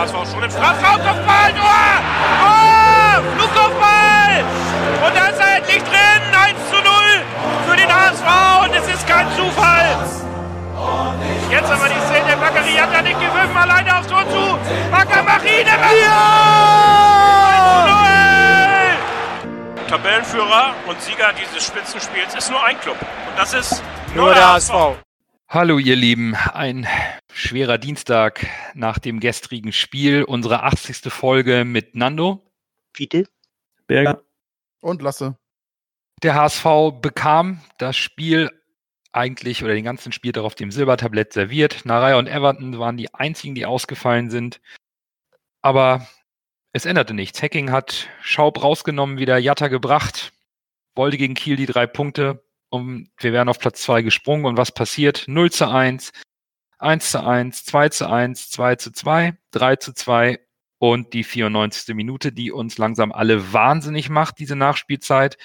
HSV schon im Strafraum, Kopfball, Tor! Tor! Flugkopfball! Und da ist er endlich drin, 1 zu 0 für den HSV und es ist kein Zufall. Jetzt aber die Szene, Bakary hat ja nicht gewürfen, alleine aufs Tor zu. Bakker Marine, ja! 1 zu 0! Tabellenführer und Sieger dieses Spitzenspiels ist nur ein Club und das ist nur, Nur der der HSV. HSV. Hallo ihr Lieben, ein schwerer Dienstag nach dem gestrigen Spiel, unsere 80. Folge mit Nando. Bitte? Berger. Und Lasse. Der HSV bekam das Spiel eigentlich oder den ganzen Spiel auf dem Silbertablett serviert. Naraya und Everton waren die einzigen, die ausgefallen sind. Aber es änderte nichts. Hacking hat Schaub rausgenommen, wieder Jatta gebracht, wollte gegen Kiel die drei Punkte und wir wären auf Platz zwei gesprungen. Und was passiert? 0 zu 1, 1 zu 1, 2 zu 1, 2 zu 2, 3 zu 2 und die 94. Minute, die uns langsam alle wahnsinnig macht, diese Nachspielzeit.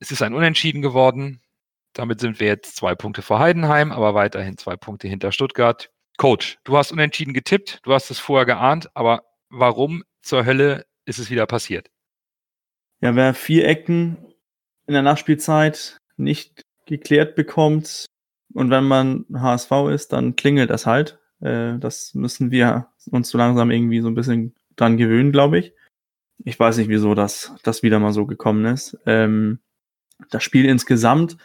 Es ist ein Unentschieden geworden. Damit sind wir jetzt zwei Punkte vor Heidenheim, aber weiterhin zwei Punkte hinter Stuttgart. Coach, du hast unentschieden getippt, du hast es vorher geahnt, aber warum zur Hölle ist es wieder passiert? Ja, wer vier Ecken in der Nachspielzeit nicht geklärt bekommt und wenn man HSV ist, dann klingelt das halt. Äh, das müssen wir uns so langsam irgendwie so ein bisschen dran gewöhnen, glaube ich. Ich weiß nicht, wieso das, das wieder mal so gekommen ist. Ähm, das Spiel insgesamt,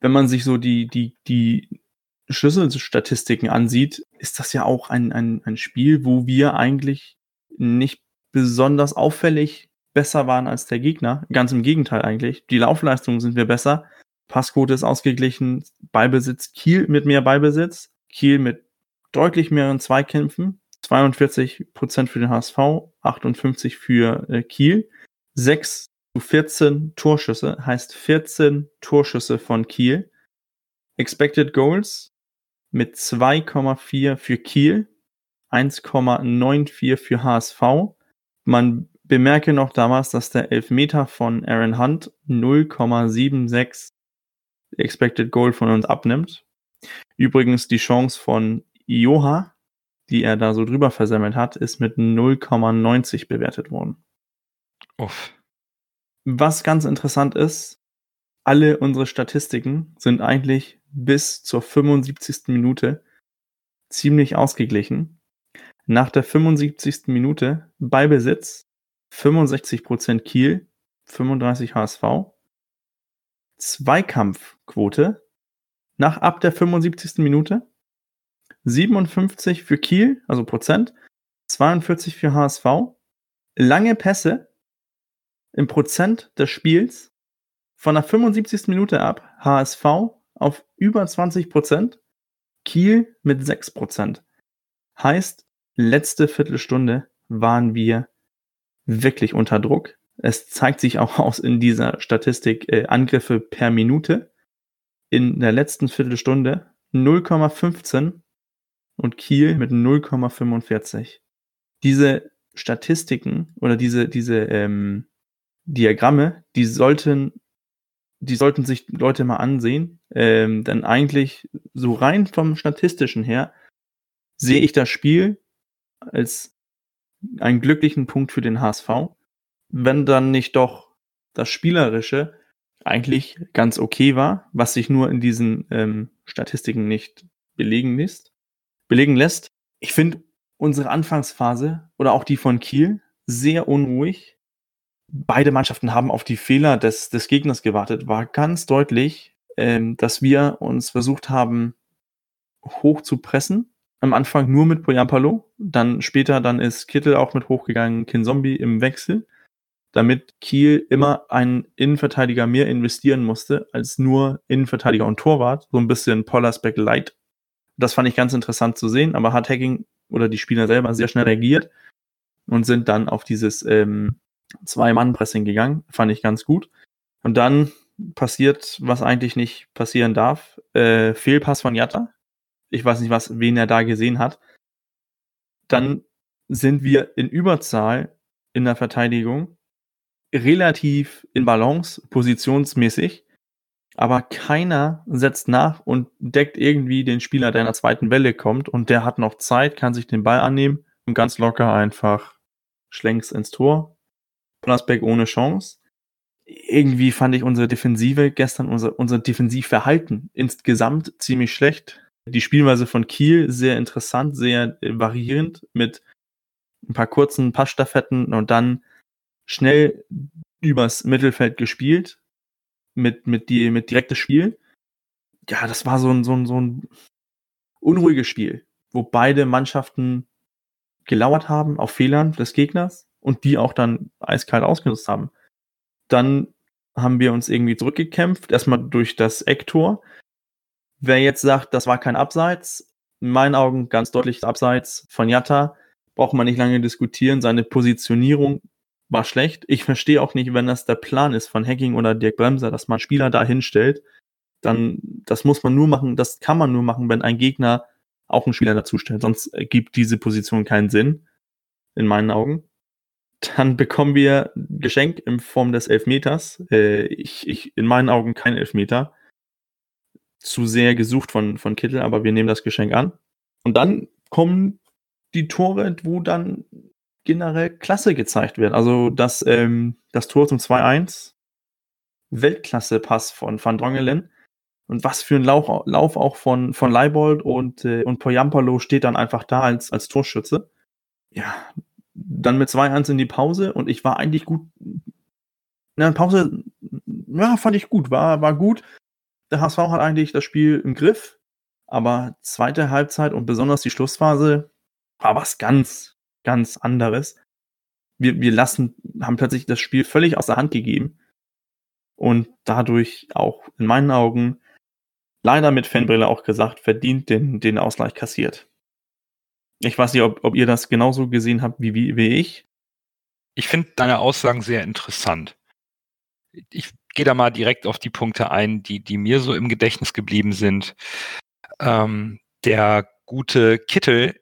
wenn man sich so die, die, die Schlüsselstatistiken ansieht, ist das ja auch ein, ein, ein Spiel, wo wir eigentlich nicht besonders auffällig besser waren als der Gegner. Ganz im Gegenteil eigentlich. Die Laufleistung sind wir besser. Passquote ist ausgeglichen. Ballbesitz Kiel mit mehr Ballbesitz. Kiel mit deutlich mehreren Zweikämpfen. 42 Prozent für den HSV, 58 für äh, Kiel. 6 zu 14 Torschüsse, heißt 14 Torschüsse von Kiel. Expected Goals mit 2,4 für Kiel, 1,94 für HSV. Man bemerke noch damals, dass der Elfmeter von Aaron Hunt 0,76 Expected Goal von uns abnimmt. Übrigens die Chance von Ioha, die er da so drüber versemmelt hat, ist mit 0,90 bewertet worden. Uff. Was ganz interessant ist, alle unsere Statistiken sind eigentlich bis zur 75. Minute ziemlich ausgeglichen. Nach der 75. Minute Ballbesitz 65% Kiel, 35 HSV. Zweikampfquote nach ab der 75. Minute 57 für Kiel, also Prozent, 42 für HSV. Lange Pässe im Prozent des Spiels von der 75. Minute ab HSV auf über 20 Prozent, Kiel mit 6 Prozent. Heißt, letzte Viertelstunde waren wir wirklich unter Druck. Es zeigt sich auch aus in dieser Statistik äh, Angriffe per Minute. In der letzten Viertelstunde 0,15 und Kiel mit 0,45. Diese Statistiken oder diese, diese ähm, Diagramme, die sollten, die sollten sich Leute mal ansehen. Ähm, denn eigentlich, so rein vom Statistischen her, sehe ich das Spiel als einen glücklichen Punkt für den HSV. Wenn dann nicht doch das Spielerische eigentlich ganz okay war, was sich nur in diesen ähm, Statistiken nicht belegen lässt. Belegen lässt. Ich finde unsere Anfangsphase oder auch die von Kiel sehr unruhig. Beide Mannschaften haben auf die Fehler des, des Gegners gewartet. War ganz deutlich, ähm, dass wir uns versucht haben, hoch zu pressen. Am Anfang nur mit Poyampalo, dann später dann ist Kittel auch mit hochgegangen, Kinzombie im Wechsel, damit Kiel immer einen Innenverteidiger mehr investieren musste als nur Innenverteidiger und Torwart, so ein bisschen Pollersbeck Light. Das fand ich ganz interessant zu sehen, aber hat Hacking oder die Spieler selber sehr schnell reagiert und sind dann auf dieses ähm, Zwei-Mann-Pressing gegangen. Fand ich ganz gut. Und dann passiert, was eigentlich nicht passieren darf. Äh, Fehlpass von Jatta. Ich weiß nicht, was, wen er da gesehen hat. Dann sind wir in Überzahl in der Verteidigung, relativ in Balance, positionsmäßig, aber keiner setzt nach und deckt irgendwie den Spieler, der in der zweiten Welle kommt und der hat noch Zeit, kann sich den Ball annehmen und ganz locker einfach Schlenks ins Tor. Plasbeck ohne Chance. Irgendwie fand ich unsere Defensive gestern, unser, unser Defensivverhalten insgesamt ziemlich schlecht. Die Spielweise von Kiel sehr interessant, sehr variierend mit ein paar kurzen Passstaffetten und dann schnell übers Mittelfeld gespielt mit, mit, die, mit direktes Spiel. Ja, das war so ein, so ein, so ein unruhiges Spiel, wo beide Mannschaften gelauert haben auf Fehlern des Gegners und die auch dann eiskalt ausgenutzt haben. Dann haben wir uns irgendwie zurückgekämpft, erstmal durch das Ecktor. Wer jetzt sagt, das war kein Abseits, in meinen Augen ganz deutlich Abseits von Jatta, braucht man nicht lange diskutieren. Seine Positionierung war schlecht. Ich verstehe auch nicht, wenn das der Plan ist von Hacking oder Dirk Bremser, dass man Spieler da hinstellt, dann das muss man nur machen, das kann man nur machen, wenn ein Gegner auch einen Spieler dazu stellt. Sonst ergibt diese Position keinen Sinn, in meinen Augen. Dann bekommen wir Geschenk in Form des Elfmeters. Äh, ich, ich, in meinen Augen kein Elfmeter. Zu sehr gesucht von, von Kittel, aber wir nehmen das Geschenk an. Und dann kommen die Tore, wo dann generell Klasse gezeigt wird. Also das, ähm, das Tor zum 2-1, Weltklasse-Pass von Van Drongelen. Und was für ein Lauf, Lauf auch von, von Leibold und, äh, und Poyampalo steht dann einfach da als, als Torschütze. Ja, dann mit 2-1 in die Pause und ich war eigentlich gut. Na, Pause, ja, fand ich gut, war, war gut. Der HSV hat eigentlich das Spiel im Griff, aber zweite Halbzeit und besonders die Schlussphase war was ganz, ganz anderes. Wir, wir lassen, haben plötzlich das Spiel völlig aus der Hand gegeben und dadurch auch in meinen Augen leider mit Fanbrille auch gesagt, verdient den, den Ausgleich kassiert. Ich weiß nicht, ob, ob ihr das genauso gesehen habt wie, wie, wie ich. Ich finde deine Aussagen sehr interessant. Ich gehe da mal direkt auf die Punkte ein, die, die mir so im Gedächtnis geblieben sind. Ähm, der gute Kittel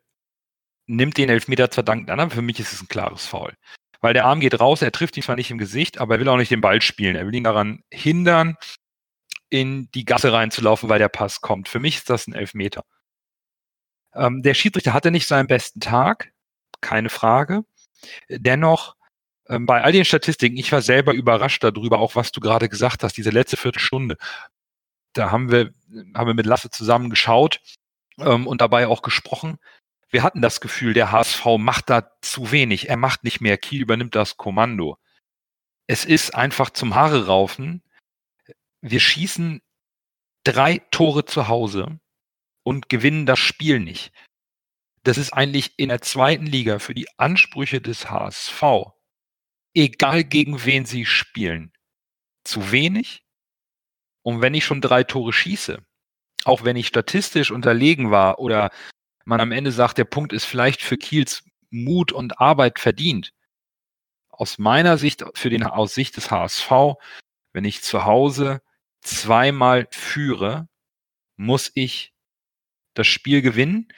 nimmt den Elfmeter zwar dankend an, aber für mich ist es ein klares Foul. Weil der Arm geht raus, er trifft ihn zwar nicht im Gesicht, aber er will auch nicht den Ball spielen. Er will ihn daran hindern, in die Gasse reinzulaufen, weil der Pass kommt. Für mich ist das ein Elfmeter. Ähm, der Schiedsrichter hatte nicht seinen besten Tag, keine Frage. Dennoch, ähm, bei all den Statistiken, ich war selber überrascht darüber, auch was du gerade gesagt hast, diese letzte Viertelstunde. Da haben wir, haben wir mit Lasse zusammen geschaut ähm, und dabei auch gesprochen. Wir hatten das Gefühl, der HSV macht da zu wenig. Er macht nicht mehr. Kiel übernimmt das Kommando. Es ist einfach zum Haare raufen. Wir schießen drei Tore zu Hause und gewinnen das Spiel nicht. Das ist eigentlich in der zweiten Liga für die Ansprüche des HSV, egal gegen wen sie spielen, zu wenig. Und wenn ich schon drei Tore schieße, auch wenn ich statistisch unterlegen war oder man am Ende sagt, der Punkt ist vielleicht für Kiels Mut und Arbeit verdient. Aus meiner Sicht, für den, aus Sicht des HSV, wenn ich zu Hause zweimal führe, muss ich das Spiel gewinnen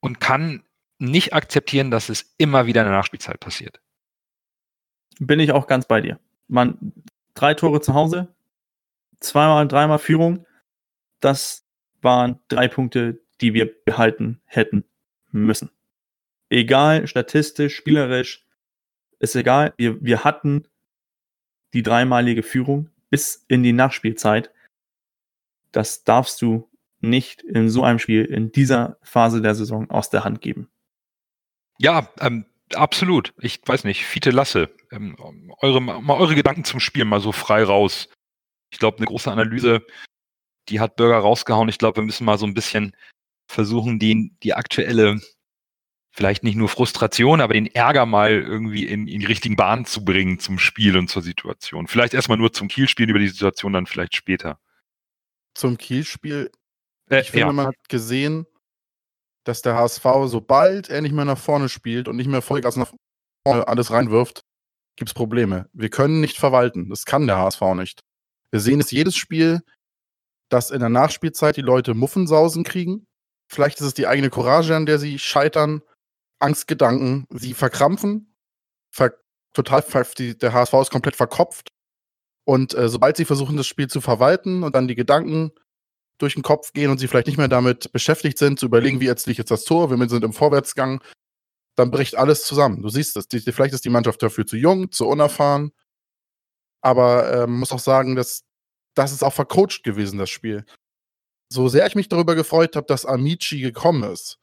und kann nicht akzeptieren, dass es immer wieder in der Nachspielzeit passiert. Bin ich auch ganz bei dir. Man, drei Tore zu Hause, zweimal, dreimal Führung. Das waren drei Punkte, die wir behalten hätten müssen. Egal, statistisch, spielerisch, ist egal. Wir, wir hatten die dreimalige Führung bis in die Nachspielzeit. Das darfst du nicht in so einem Spiel, in dieser Phase der Saison aus der Hand geben. Ja, ähm, absolut. Ich weiß nicht, Fiete Lasse, ähm, eure, mal eure Gedanken zum Spiel mal so frei raus. Ich glaube, eine große Analyse, die hat Bürger rausgehauen. Ich glaube, wir müssen mal so ein bisschen versuchen, die, die aktuelle, vielleicht nicht nur Frustration, aber den Ärger mal irgendwie in, in die richtigen Bahnen zu bringen zum Spiel und zur Situation. Vielleicht erstmal nur zum Kielspiel, über die Situation dann vielleicht später. Zum Kielspiel äh, ich finde, ja. man hat gesehen, dass der HSV, sobald er nicht mehr nach vorne spielt und nicht mehr Vollgas nach vorne alles reinwirft, gibt es Probleme. Wir können nicht verwalten. Das kann der HSV nicht. Wir sehen es jedes Spiel, dass in der Nachspielzeit die Leute Muffensausen kriegen. Vielleicht ist es die eigene Courage, an der sie scheitern, Angstgedanken, sie verkrampfen. Ver total, die, der HSV ist komplett verkopft. Und äh, sobald sie versuchen, das Spiel zu verwalten und dann die Gedanken durch den Kopf gehen und sie vielleicht nicht mehr damit beschäftigt sind, zu überlegen, wie erziele ich jetzt das Tor, wir sind im Vorwärtsgang, dann bricht alles zusammen. Du siehst es. Die, vielleicht ist die Mannschaft dafür zu jung, zu unerfahren. Aber ähm, muss auch sagen, dass das ist auch vercoacht gewesen, das Spiel. So sehr ich mich darüber gefreut habe, dass Amici gekommen ist,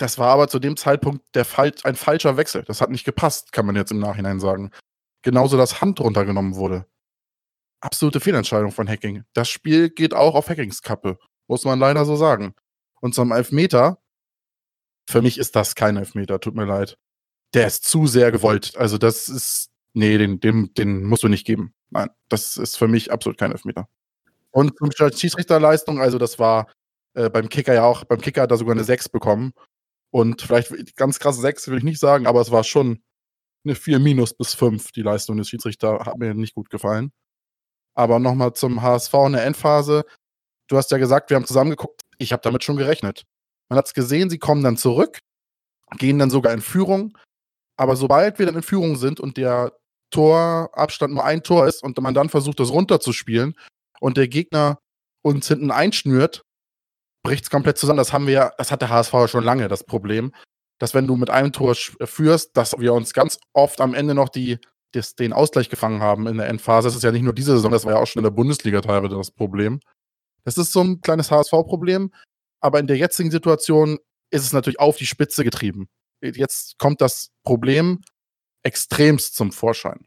das war aber zu dem Zeitpunkt der Fall, ein falscher Wechsel. Das hat nicht gepasst, kann man jetzt im Nachhinein sagen. Genauso, dass Hand runtergenommen wurde. Absolute Fehlentscheidung von Hacking. Das Spiel geht auch auf Hackings Kappe, muss man leider so sagen. Und zum Elfmeter, für mich ist das kein Elfmeter, tut mir leid. Der ist zu sehr gewollt. Also das ist, nee, den, den, den musst du nicht geben. Nein, das ist für mich absolut kein Elfmeter. Und zum Schiedsrichterleistung, also das war äh, beim Kicker ja auch, beim Kicker hat er sogar eine 6 bekommen. Und vielleicht ganz krasse 6 will ich nicht sagen, aber es war schon eine 4 minus bis 5, die Leistung des Schiedsrichters, hat mir nicht gut gefallen. Aber nochmal zum HSV in der Endphase. Du hast ja gesagt, wir haben zusammen geguckt. Ich habe damit schon gerechnet. Man hat es gesehen, sie kommen dann zurück, gehen dann sogar in Führung. Aber sobald wir dann in Führung sind und der Torabstand nur ein Tor ist und man dann versucht, das runterzuspielen und der Gegner uns hinten einschnürt, bricht es komplett zusammen. Das haben wir ja, das hat der HSV schon lange, das Problem, dass wenn du mit einem Tor führst, dass wir uns ganz oft am Ende noch die, das, den Ausgleich gefangen haben in der Endphase. Das ist ja nicht nur diese Saison, das war ja auch schon in der Bundesliga teilweise das Problem. Das ist so ein kleines HSV-Problem, aber in der jetzigen Situation ist es natürlich auf die Spitze getrieben. Jetzt kommt das Problem extremst zum Vorschein.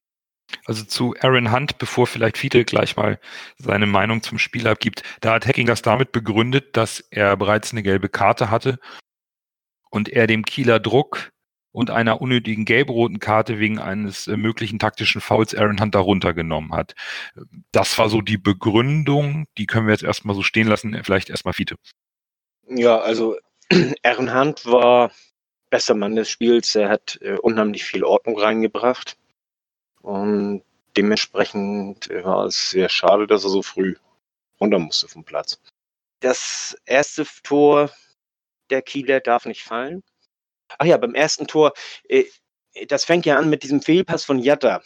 Also zu Aaron Hunt, bevor vielleicht Fiete gleich mal seine Meinung zum Spiel abgibt. Da hat Hacking das damit begründet, dass er bereits eine gelbe Karte hatte und er dem Kieler Druck und einer unnötigen gelb-roten Karte wegen eines äh, möglichen taktischen Fouls Aaron Hunt darunter genommen hat. Das war so die Begründung, die können wir jetzt erstmal so stehen lassen. Vielleicht erstmal Fiete. Ja, also Aaron Hunt war bester Mann des Spiels. Er hat äh, unheimlich viel Ordnung reingebracht. Und dementsprechend war es sehr schade, dass er so früh runter musste vom Platz. Das erste Tor der Kieler darf nicht fallen. Ach ja, beim ersten Tor, äh, das fängt ja an mit diesem Fehlpass von Jatta.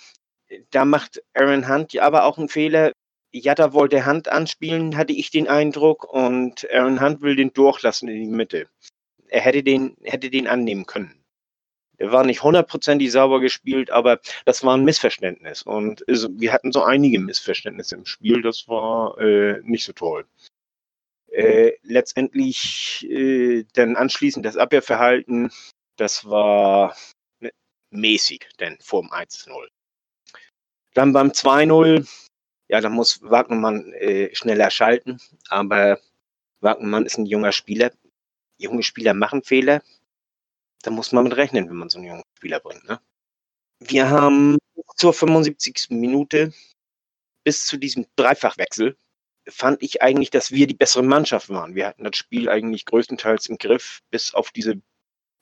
Da macht Aaron Hunt aber auch einen Fehler. Jatta wollte Hand anspielen, hatte ich den Eindruck, und Aaron Hunt will den durchlassen in die Mitte. Er hätte den, hätte den annehmen können. War nicht hundertprozentig sauber gespielt, aber das war ein Missverständnis. Und wir hatten so einige Missverständnisse im Spiel. Das war äh, nicht so toll. Äh, letztendlich äh, dann anschließend das Abwehrverhalten, das war mäßig, denn vor dem 1-0. Dann beim 2-0, ja, da muss Wagnermann äh, schneller schalten, aber Wagnermann ist ein junger Spieler. Junge Spieler machen Fehler da muss man mit rechnen, wenn man so einen jungen Spieler bringt. Ne? Wir haben zur 75. Minute bis zu diesem Dreifachwechsel fand ich eigentlich, dass wir die bessere Mannschaft waren. Wir hatten das Spiel eigentlich größtenteils im Griff, bis auf diese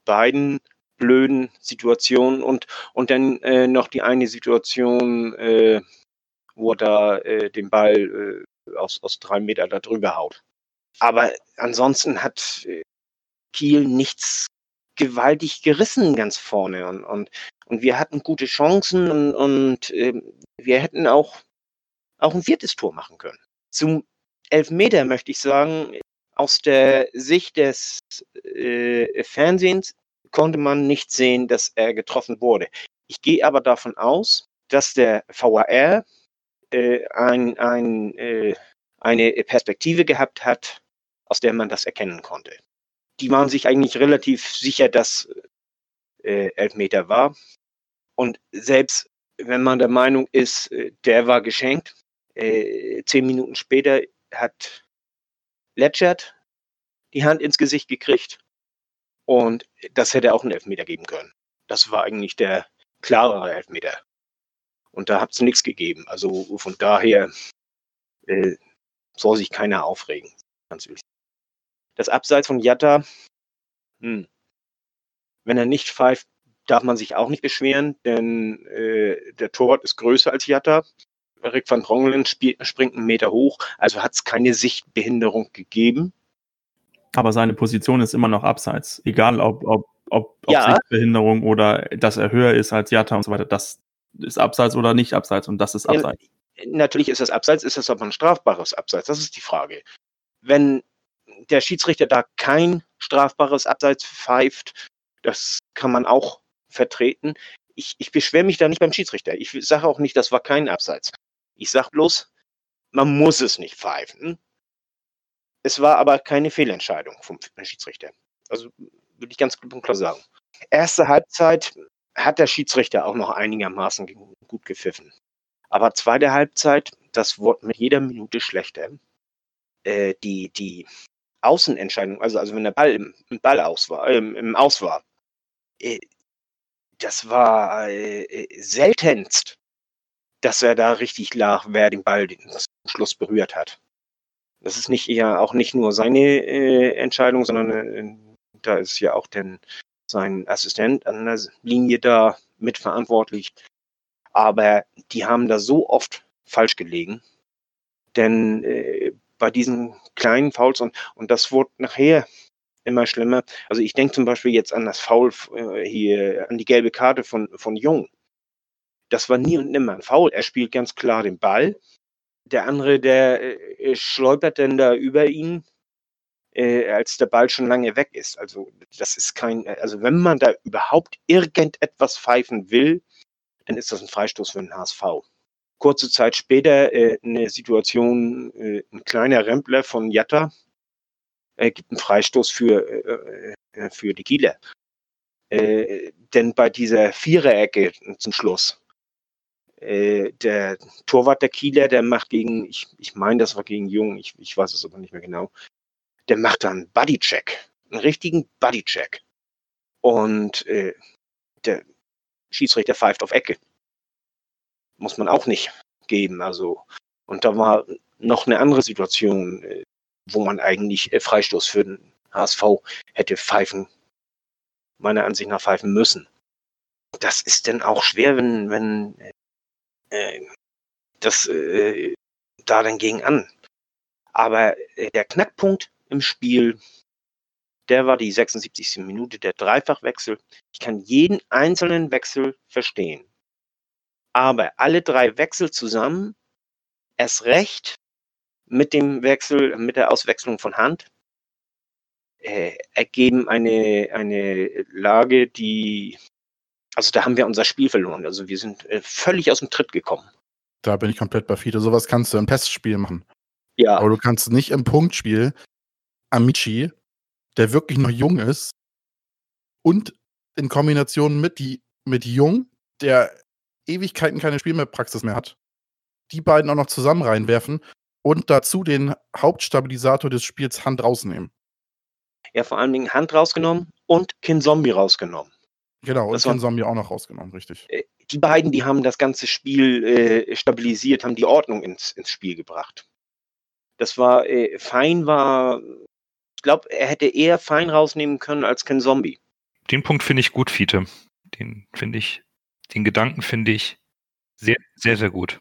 beiden blöden Situationen und, und dann äh, noch die eine Situation, äh, wo er da äh, den Ball äh, aus, aus drei Meter da drüber haut. Aber ansonsten hat äh, Kiel nichts gewaltig gerissen ganz vorne und, und, und wir hatten gute Chancen und, und äh, wir hätten auch, auch ein viertes Tor machen können. Zum Elfmeter möchte ich sagen, aus der Sicht des äh, Fernsehens konnte man nicht sehen, dass er getroffen wurde. Ich gehe aber davon aus, dass der VAR äh, ein, ein, äh, eine Perspektive gehabt hat, aus der man das erkennen konnte die waren sich eigentlich relativ sicher, dass äh, Elfmeter war. Und selbst wenn man der Meinung ist, äh, der war geschenkt, äh, zehn Minuten später hat Letschert die Hand ins Gesicht gekriegt und das hätte auch einen Elfmeter geben können. Das war eigentlich der klarere Elfmeter. Und da hat es nichts gegeben. Also von daher äh, soll sich keiner aufregen. Ganz ehrlich. Das Abseits von Jatta, hm. wenn er nicht pfeift, darf man sich auch nicht beschweren, denn äh, der Torwart ist größer als Jatta. Rick van Drongelen springt einen Meter hoch, also hat es keine Sichtbehinderung gegeben. Aber seine Position ist immer noch abseits, egal ob, ob, ob, ob ja. Sichtbehinderung oder dass er höher ist als Jatta und so weiter. Das ist abseits oder nicht abseits und das ist abseits. Ja, natürlich ist es abseits, ist es aber ein strafbares Abseits, das ist die Frage. Wenn der Schiedsrichter da kein strafbares Abseits pfeift, Das kann man auch vertreten. Ich, ich beschwere mich da nicht beim Schiedsrichter. Ich sage auch nicht, das war kein Abseits. Ich sage bloß, man muss es nicht pfeifen. Es war aber keine Fehlentscheidung vom Schiedsrichter. Also würde ich ganz klar sagen. Erste Halbzeit hat der Schiedsrichter auch noch einigermaßen gut gepfiffen. Aber zweite Halbzeit, das wurde mit jeder Minute schlechter. Äh, die, die Außenentscheidung, also, also wenn der Ball im, im Ball aus war, äh, im Aus war, äh, das war äh, äh, seltenst, dass er da richtig lag, wer den Ball den Schluss berührt hat. Das ist nicht eher auch nicht nur seine äh, Entscheidung, sondern äh, da ist ja auch denn sein Assistent an der Linie da mitverantwortlich. Aber die haben da so oft falsch gelegen. Denn äh, bei diesen kleinen Fouls und, und das wurde nachher immer schlimmer. Also ich denke zum Beispiel jetzt an das Foul äh, hier, an die gelbe Karte von, von Jung. Das war nie und nimmer ein Foul. Er spielt ganz klar den Ball. Der andere, der äh, schleupert dann da über ihn, äh, als der Ball schon lange weg ist. Also das ist kein, also wenn man da überhaupt irgendetwas pfeifen will, dann ist das ein Freistoß für den HSV. Kurze Zeit später äh, eine Situation, äh, ein kleiner Rempler von Jatta äh, gibt einen Freistoß für, äh, äh, für die Kieler. Äh, denn bei dieser Viererecke zum Schluss, äh, der Torwart der Kieler, der macht gegen, ich, ich meine, das war gegen Jung, ich, ich weiß es aber nicht mehr genau, der macht dann Bodycheck, einen richtigen Bodycheck. Und äh, der Schiedsrichter pfeift auf Ecke. Muss man auch nicht geben. Also, und da war noch eine andere Situation, äh, wo man eigentlich äh, Freistoß für den HSV hätte pfeifen, meiner Ansicht nach pfeifen müssen. Das ist denn auch schwer, wenn, wenn äh, das äh, da dann gegen an. Aber äh, der Knackpunkt im Spiel, der war die 76. Minute, der Dreifachwechsel. Ich kann jeden einzelnen Wechsel verstehen. Aber alle drei Wechsel zusammen, erst recht mit dem Wechsel, mit der Auswechslung von Hand, äh, ergeben eine, eine Lage, die, also da haben wir unser Spiel verloren. Also wir sind äh, völlig aus dem Tritt gekommen. Da bin ich komplett bei Fiete. Sowas kannst du im Testspiel machen. Ja. Aber du kannst nicht im Punktspiel Amici, der wirklich noch jung ist, und in Kombination mit, die, mit Jung, der Ewigkeiten keine Spielpraxis mehr hat, die beiden auch noch zusammen reinwerfen und dazu den Hauptstabilisator des Spiels Hand rausnehmen. Ja, vor allen Dingen Hand rausgenommen und Kin Zombie rausgenommen. Genau, und Kin Zombie auch noch rausgenommen, richtig. Äh, die beiden, die haben das ganze Spiel äh, stabilisiert, haben die Ordnung ins, ins Spiel gebracht. Das war, äh, Fein war, ich glaube, er hätte eher Fein rausnehmen können als Ken Zombie. Den Punkt finde ich gut, Fiete. Den finde ich, den Gedanken finde ich sehr, sehr, sehr gut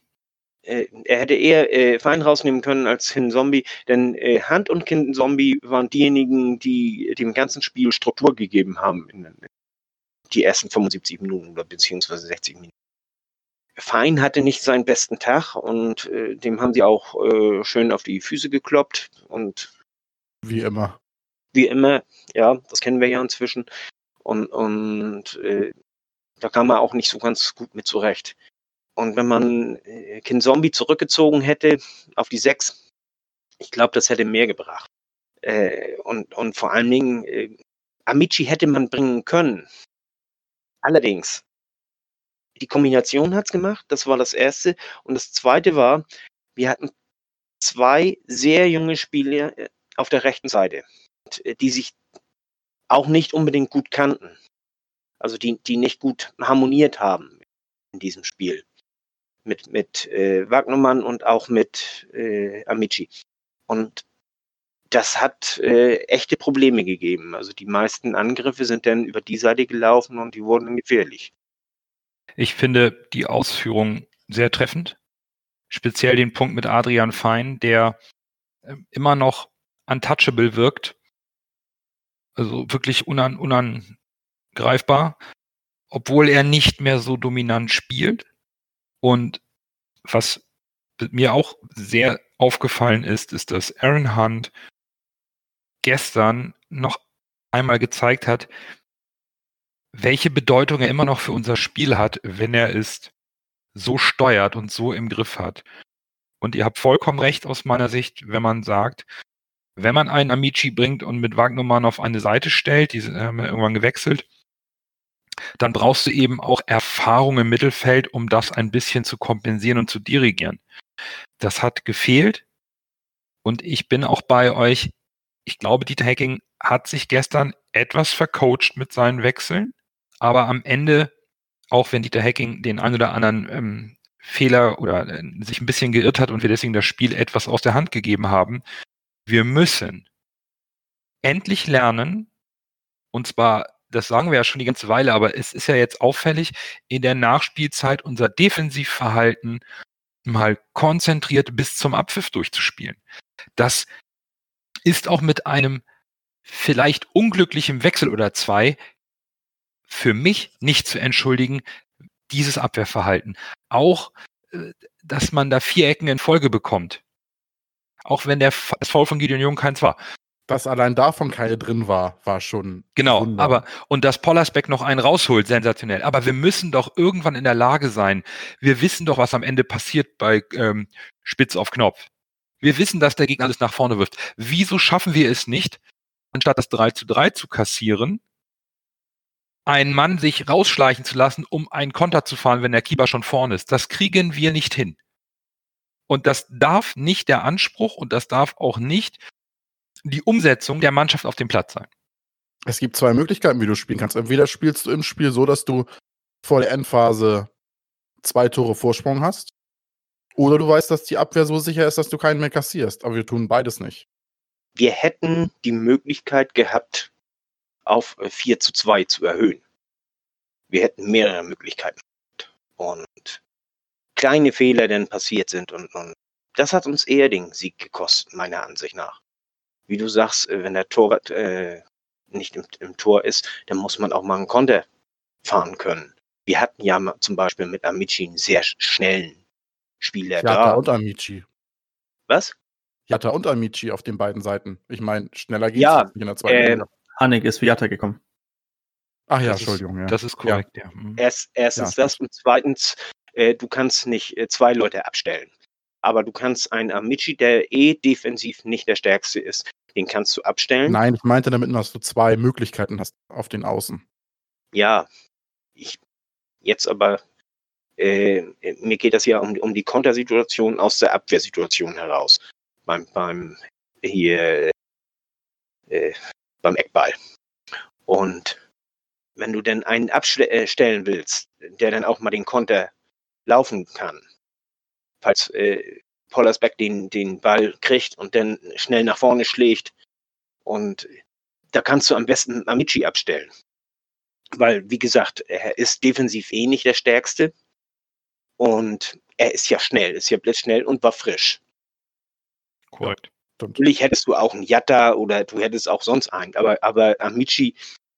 äh, er hätte eher äh, Fein rausnehmen können als Kin Zombie, denn äh, Hand und Kin Zombie waren diejenigen, die dem ganzen Spiel Struktur gegeben haben in, in die ersten 75 Minuten oder beziehungsweise 60 Minuten. Fein hatte nicht seinen besten Tag und äh, dem haben sie auch äh, schön auf die Füße gekloppt und wie immer. Wie immer, ja, das kennen wir ja inzwischen. Und, und äh, da kam er auch nicht so ganz gut mit zurecht. Und wenn man äh, Kin Zombie zurückgezogen hätte auf die sechs, ich glaube, das hätte mehr gebracht. Äh, und, und vor allen Dingen, äh, Amici hätte man bringen können. Allerdings, die Kombination hat's gemacht, das war das erste. Und das zweite war, wir hatten zwei sehr junge Spieler äh, auf der rechten Seite, die sich auch nicht unbedingt gut kannten. Also die, die nicht gut harmoniert haben in diesem Spiel mit, mit äh, Wagnermann und auch mit äh, Amici. Und das hat äh, echte Probleme gegeben. Also die meisten Angriffe sind dann über die Seite gelaufen und die wurden gefährlich. Ich finde die Ausführung sehr treffend. Speziell den Punkt mit Adrian Fein, der äh, immer noch untouchable wirkt. Also wirklich unan, unangreifbar, obwohl er nicht mehr so dominant spielt. Und was mir auch sehr aufgefallen ist, ist, dass Aaron Hunt gestern noch einmal gezeigt hat, welche Bedeutung er immer noch für unser Spiel hat, wenn er es so steuert und so im Griff hat. Und ihr habt vollkommen recht aus meiner Sicht, wenn man sagt, wenn man einen Amici bringt und mit Wagnermann auf eine Seite stellt, die haben ja irgendwann gewechselt, dann brauchst du eben auch Erfahrung im Mittelfeld, um das ein bisschen zu kompensieren und zu dirigieren. Das hat gefehlt. Und ich bin auch bei euch. Ich glaube, Dieter Hacking hat sich gestern etwas vercoacht mit seinen Wechseln. Aber am Ende, auch wenn Dieter Hacking den ein oder anderen ähm, Fehler oder äh, sich ein bisschen geirrt hat und wir deswegen das Spiel etwas aus der Hand gegeben haben, wir müssen endlich lernen, und zwar, das sagen wir ja schon die ganze Weile, aber es ist ja jetzt auffällig, in der Nachspielzeit unser Defensivverhalten mal konzentriert bis zum Abpfiff durchzuspielen. Das ist auch mit einem vielleicht unglücklichen Wechsel oder zwei für mich nicht zu entschuldigen, dieses Abwehrverhalten. Auch, äh, dass man da vier Ecken in Folge bekommt. Auch wenn der das Foul von Gideon Jung keins war. Dass allein davon keine drin war, war schon. Genau, Wunder. aber und dass Pollersbeck noch einen rausholt, sensationell. Aber wir müssen doch irgendwann in der Lage sein. Wir wissen doch, was am Ende passiert bei ähm, Spitz auf Knopf. Wir wissen, dass der Gegner alles nach vorne wirft. Wieso schaffen wir es nicht, anstatt das 3 zu 3 zu kassieren, einen Mann sich rausschleichen zu lassen, um einen Konter zu fahren, wenn der Keeper schon vorne ist. Das kriegen wir nicht hin. Und das darf nicht der Anspruch und das darf auch nicht die Umsetzung der Mannschaft auf dem Platz sein. Es gibt zwei Möglichkeiten, wie du spielen kannst. Entweder spielst du im Spiel so, dass du vor der Endphase zwei Tore Vorsprung hast. Oder du weißt, dass die Abwehr so sicher ist, dass du keinen mehr kassierst. Aber wir tun beides nicht. Wir hätten die Möglichkeit gehabt, auf 4 äh, zu 2 zu erhöhen. Wir hätten mehrere Möglichkeiten. Und kleine Fehler denn passiert sind und, und das hat uns eher den Sieg gekostet, meiner Ansicht nach. Wie du sagst, äh, wenn der Torwart äh, nicht im, im, Tor ist, dann muss man auch mal einen Konter fahren können. Wir hatten ja zum Beispiel mit Amici einen sehr schnellen Spieler Jatta da. und Amici. Was? Jatta und Amici auf den beiden Seiten. Ich meine, schneller geht es ja, nicht in der zweiten äh, Hanek ist für Jatta gekommen. Ach ja, das Entschuldigung. Ist, ja. Das ist korrekt, ja. ja. Mhm. Erst, erstens ja, das und zweitens, äh, du kannst nicht äh, zwei Leute abstellen. Aber du kannst einen Amici, der eh defensiv nicht der stärkste ist, den kannst du abstellen. Nein, ich meinte damit, dass du zwei Möglichkeiten hast auf den Außen. Ja, ich jetzt aber, äh, mir geht das ja um, um die Kontersituation aus der Abwehrsituation heraus. Beim, beim hier äh, beim Eckball. Und wenn du denn einen abstellen äh, willst, der dann auch mal den Konter laufen kann, falls äh, Pollersbeck den, den Ball kriegt und dann schnell nach vorne schlägt, und da kannst du am besten Amici abstellen. Weil, wie gesagt, er ist defensiv eh nicht der Stärkste. Und er ist ja schnell, ist ja blitzschnell und war frisch. Korrekt. Natürlich hättest du auch einen Jatta oder du hättest auch sonst einen, aber, aber Amici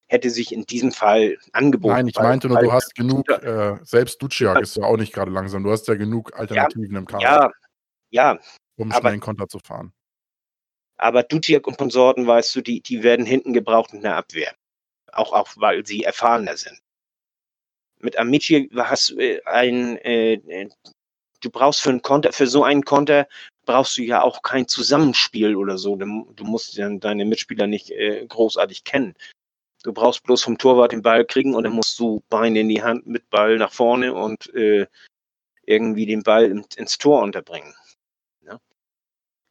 hätte sich in diesem Fall angeboten. Nein, ich meinte nur, du hast genug, äh, selbst Duciak ist ja auch nicht gerade langsam, du hast ja genug Alternativen ja, im Kader. Ja, ja. Um schnell einen Konter zu fahren. Aber Duciak und Konsorten, weißt du, die, die werden hinten gebraucht in der Abwehr. Auch, auch weil sie erfahrener sind. Mit Amici hast du äh, ein, äh, äh, du brauchst für einen Konter, für so einen Konter brauchst du ja auch kein Zusammenspiel oder so. Du musst ja deine Mitspieler nicht äh, großartig kennen. Du brauchst bloß vom Torwart den Ball kriegen und dann musst du Beine in die Hand mit Ball nach vorne und äh, irgendwie den Ball in, ins Tor unterbringen. Ja?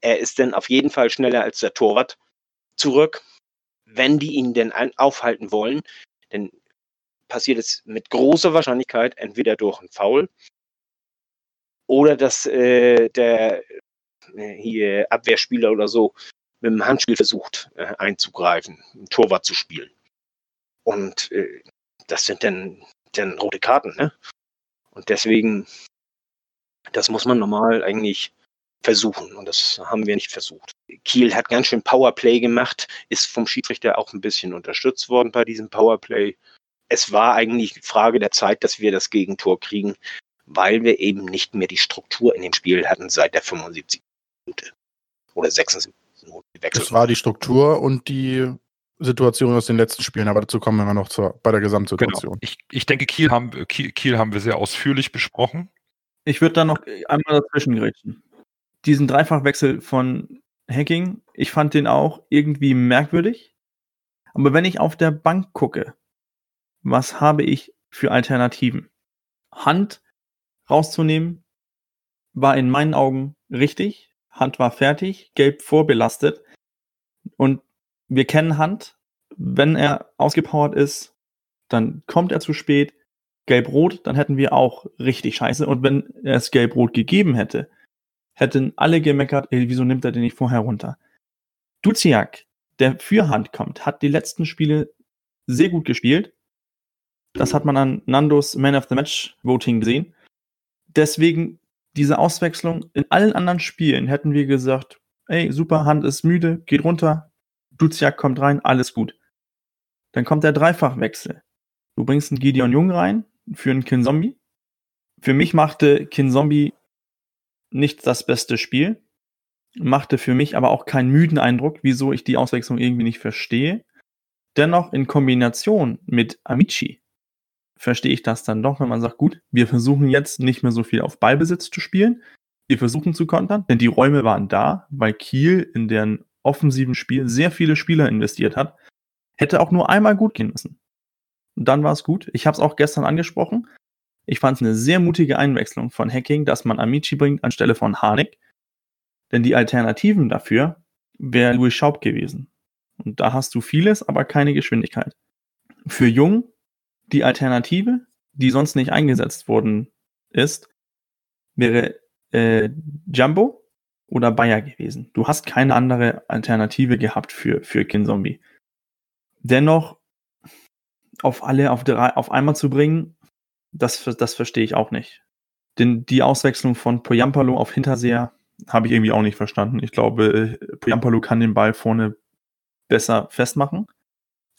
Er ist dann auf jeden Fall schneller als der Torwart zurück. Wenn die ihn denn aufhalten wollen, dann passiert es mit großer Wahrscheinlichkeit entweder durch einen Foul oder dass äh, der äh, hier Abwehrspieler oder so mit dem Handspiel versucht äh, einzugreifen, ein Torwart zu spielen. Und äh, das sind dann, dann rote Karten, ne? Und deswegen, das muss man normal eigentlich versuchen. Und das haben wir nicht versucht. Kiel hat ganz schön Powerplay gemacht, ist vom Schiedsrichter auch ein bisschen unterstützt worden bei diesem Powerplay. Es war eigentlich Frage der Zeit, dass wir das Gegentor kriegen, weil wir eben nicht mehr die Struktur in dem Spiel hatten seit der 75. Minute oder 76 Minute. Das war die Struktur und die Situationen aus den letzten Spielen, aber dazu kommen wir noch zur, bei der Gesamtsituation. Genau. Ich, ich denke, Kiel haben, Kiel, Kiel haben wir sehr ausführlich besprochen. Ich würde da noch einmal dazwischen grätschen. Diesen Dreifachwechsel von Hacking, ich fand den auch irgendwie merkwürdig. Aber wenn ich auf der Bank gucke, was habe ich für Alternativen? Hand rauszunehmen, war in meinen Augen richtig. Hand war fertig, gelb vorbelastet. Und wir kennen Hand. Wenn er ausgepowert ist, dann kommt er zu spät. Gelb-Rot, dann hätten wir auch richtig scheiße. Und wenn er es Gelb-Rot gegeben hätte, hätten alle gemeckert, ey, wieso nimmt er den nicht vorher runter? Duziak, der für Hand kommt, hat die letzten Spiele sehr gut gespielt. Das hat man an Nandos Man of the Match Voting gesehen. Deswegen diese Auswechslung in allen anderen Spielen hätten wir gesagt, ey, super, Hand ist müde, geht runter, Duziak kommt rein, alles gut. Dann kommt der Dreifachwechsel. Du bringst einen Gideon Jung rein für einen Kinzombie. Für mich machte Kinzombie nicht das beste Spiel, machte für mich aber auch keinen müden Eindruck, wieso ich die Auswechslung irgendwie nicht verstehe. Dennoch in Kombination mit Amici verstehe ich das dann doch, wenn man sagt, gut, wir versuchen jetzt nicht mehr so viel auf Ballbesitz zu spielen, wir versuchen zu kontern, denn die Räume waren da, weil Kiel in deren offensiven Spiel sehr viele Spieler investiert hat. Hätte auch nur einmal gut gehen müssen. Und dann war es gut. Ich habe es auch gestern angesprochen. Ich fand es eine sehr mutige Einwechslung von Hacking, dass man Amici bringt anstelle von Harnik. Denn die Alternativen dafür wäre Louis Schaub gewesen. Und da hast du vieles, aber keine Geschwindigkeit. Für Jung die Alternative, die sonst nicht eingesetzt worden ist, wäre äh, Jumbo oder Bayer gewesen. Du hast keine andere Alternative gehabt für, für Kinzombie. Dennoch auf alle auf, der, auf einmal zu bringen, das, das verstehe ich auch nicht. Denn die Auswechslung von Poyampalo auf Hinterseher habe ich irgendwie auch nicht verstanden. Ich glaube, Poyampalo kann den Ball vorne besser festmachen.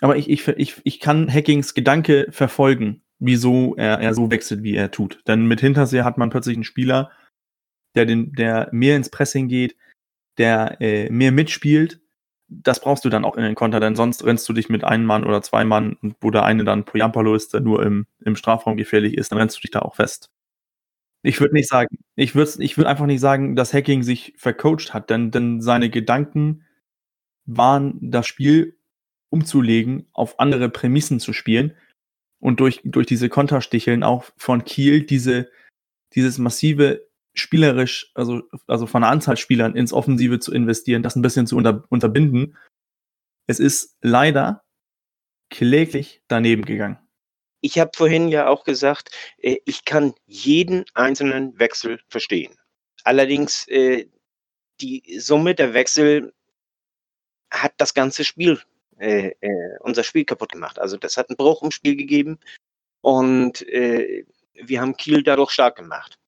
Aber ich, ich, ich, ich kann Hackings Gedanke verfolgen, wieso er, er so wechselt, wie er tut. Denn mit Hinterseher hat man plötzlich einen Spieler, der, den, der mehr ins Pressing geht, der äh, mehr mitspielt. Das brauchst du dann auch in den Konter, denn sonst rennst du dich mit einem Mann oder zwei Mann, wo der eine dann Poyampalo ist, der nur im, im Strafraum gefährlich ist, dann rennst du dich da auch fest. Ich würde nicht sagen, ich würde ich würd einfach nicht sagen, dass Hacking sich vercoacht hat, denn, denn seine Gedanken waren, das Spiel umzulegen, auf andere Prämissen zu spielen und durch, durch diese Kontersticheln auch von Kiel diese, dieses massive spielerisch, also, also von der Anzahl Spielern ins Offensive zu investieren, das ein bisschen zu unter, unterbinden. Es ist leider kläglich daneben gegangen. Ich habe vorhin ja auch gesagt, äh, ich kann jeden einzelnen Wechsel verstehen. Allerdings äh, die Summe der Wechsel hat das ganze Spiel, äh, unser Spiel kaputt gemacht. Also das hat einen Bruch im Spiel gegeben und wir haben Kiel dadurch stark gemacht.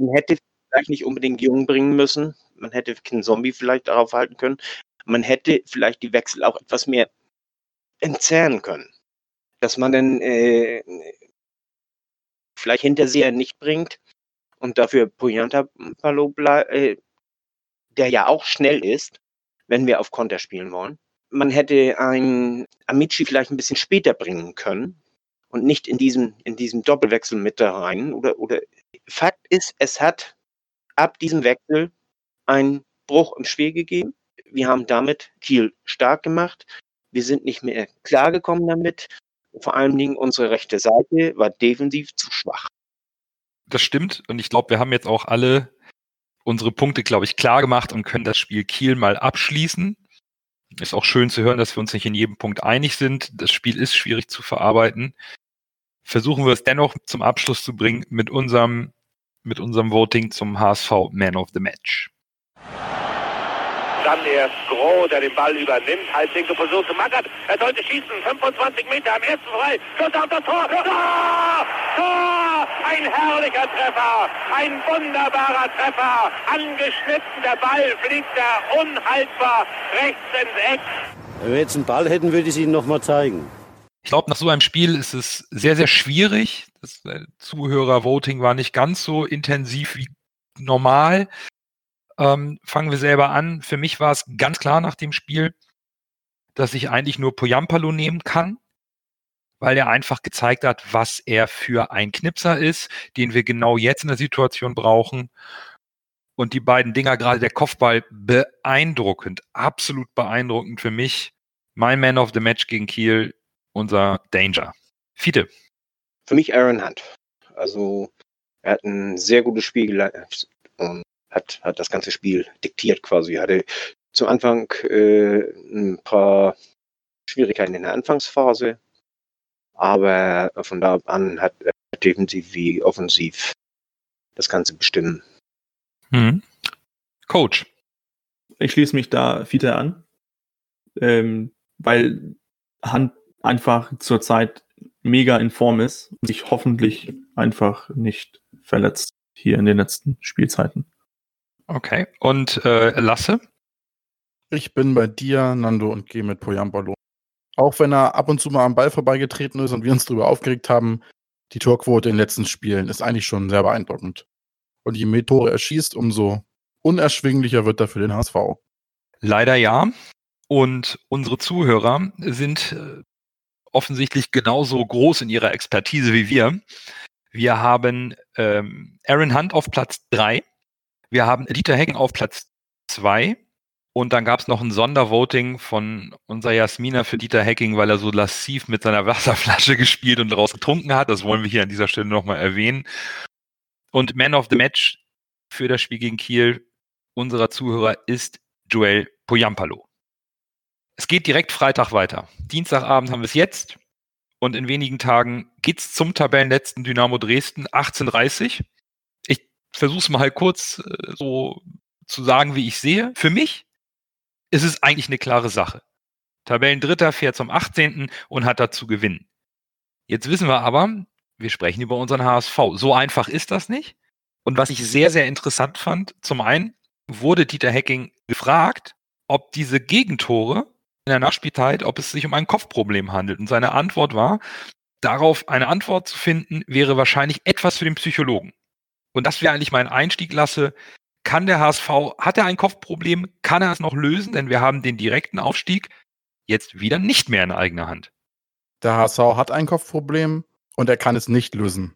Man hätte vielleicht nicht unbedingt Jung bringen müssen. Man hätte keinen Zombie vielleicht darauf halten können. Man hätte vielleicht die Wechsel auch etwas mehr entzerren können. Dass man dann äh, vielleicht Hinterseher nicht bringt und dafür Puyanta Palo, äh, der ja auch schnell ist, wenn wir auf Konter spielen wollen. Man hätte ein Amici vielleicht ein bisschen später bringen können und nicht in diesem, in diesem Doppelwechsel mit da rein. Oder, oder Fakt ist, es hat ab diesem Wechsel einen Bruch im Spiel gegeben. Wir haben damit Kiel stark gemacht. Wir sind nicht mehr klargekommen damit. Vor allen Dingen unsere rechte Seite war defensiv zu schwach. Das stimmt. Und ich glaube, wir haben jetzt auch alle unsere Punkte, glaube ich, klar gemacht und können das Spiel Kiel mal abschließen. Ist auch schön zu hören, dass wir uns nicht in jedem Punkt einig sind. Das Spiel ist schwierig zu verarbeiten. Versuchen wir es dennoch zum Abschluss zu bringen mit unserem mit unserem Voting zum HSV Man of the Match. Dann erst Groh, der den Ball übernimmt. Halbwinkel versucht zu Mackert. Er sollte schießen. 25 Meter am ersten frei. Schuss auf das Tor. Tor! Tor! Ein herrlicher Treffer. Ein wunderbarer Treffer. Angeschnitten. Der Ball fliegt da unhaltbar rechts ins Eck. Wenn wir jetzt einen Ball hätten, würde ich es Ihnen nochmal zeigen. Ich glaube, nach so einem Spiel ist es sehr, sehr schwierig. Das äh, Zuhörervoting war nicht ganz so intensiv wie normal. Ähm, fangen wir selber an. Für mich war es ganz klar nach dem Spiel, dass ich eigentlich nur Poyampalo nehmen kann, weil er einfach gezeigt hat, was er für ein Knipser ist, den wir genau jetzt in der Situation brauchen. Und die beiden Dinger, gerade der Kopfball, beeindruckend, absolut beeindruckend für mich. Mein Man of the Match gegen Kiel, unser Danger. Fiete. Für mich Aaron Hunt. Also er hat ein sehr gutes Spiel geleitet und hat, hat das ganze Spiel diktiert quasi. Er hatte zum Anfang äh, ein paar Schwierigkeiten in der Anfangsphase, aber von da an hat er defensiv wie offensiv das Ganze bestimmen. Mhm. Coach. Ich schließe mich da Fiete an, ähm, weil Hand einfach zurzeit mega in Form ist und sich hoffentlich einfach nicht verletzt hier in den letzten Spielzeiten. Okay. Und äh, Lasse? Ich bin bei dir, Nando, und gehe mit Poyampalo. Auch wenn er ab und zu mal am Ball vorbeigetreten ist und wir uns darüber aufgeregt haben, die Torquote in den letzten Spielen ist eigentlich schon sehr beeindruckend. Und je mehr Tore er schießt, umso unerschwinglicher wird er für den HSV. Leider ja. Und unsere Zuhörer sind äh, offensichtlich genauso groß in ihrer Expertise wie wir. Wir haben ähm, Aaron Hunt auf Platz 3. Wir haben Dieter Hecken auf Platz 2. Und dann gab es noch ein Sondervoting von unserer Jasmina für Dieter Hacking, weil er so lassiv mit seiner Wasserflasche gespielt und daraus getrunken hat. Das wollen wir hier an dieser Stelle nochmal erwähnen. Und Man of the Match für das Spiel gegen Kiel unserer Zuhörer ist Joel Poyampalo. Es geht direkt Freitag weiter. Dienstagabend haben wir es jetzt. Und in wenigen Tagen geht's zum Tabellenletzten Dynamo Dresden 1830. Ich versuche es mal halt kurz äh, so zu sagen, wie ich sehe. Für mich ist es eigentlich eine klare Sache. Tabellendritter fährt zum 18. und hat dazu gewinnen. Jetzt wissen wir aber, wir sprechen über unseren HSV. So einfach ist das nicht. Und was ich sehr, sehr interessant fand, zum einen wurde Dieter Hecking gefragt, ob diese Gegentore in der Nachspielzeit, ob es sich um ein Kopfproblem handelt. Und seine Antwort war, darauf eine Antwort zu finden, wäre wahrscheinlich etwas für den Psychologen. Und das wäre eigentlich mein Einstieg, Lasse. Kann der HSV, hat er ein Kopfproblem? Kann er es noch lösen? Denn wir haben den direkten Aufstieg jetzt wieder nicht mehr in eigener Hand. Der HSV hat ein Kopfproblem und er kann es nicht lösen.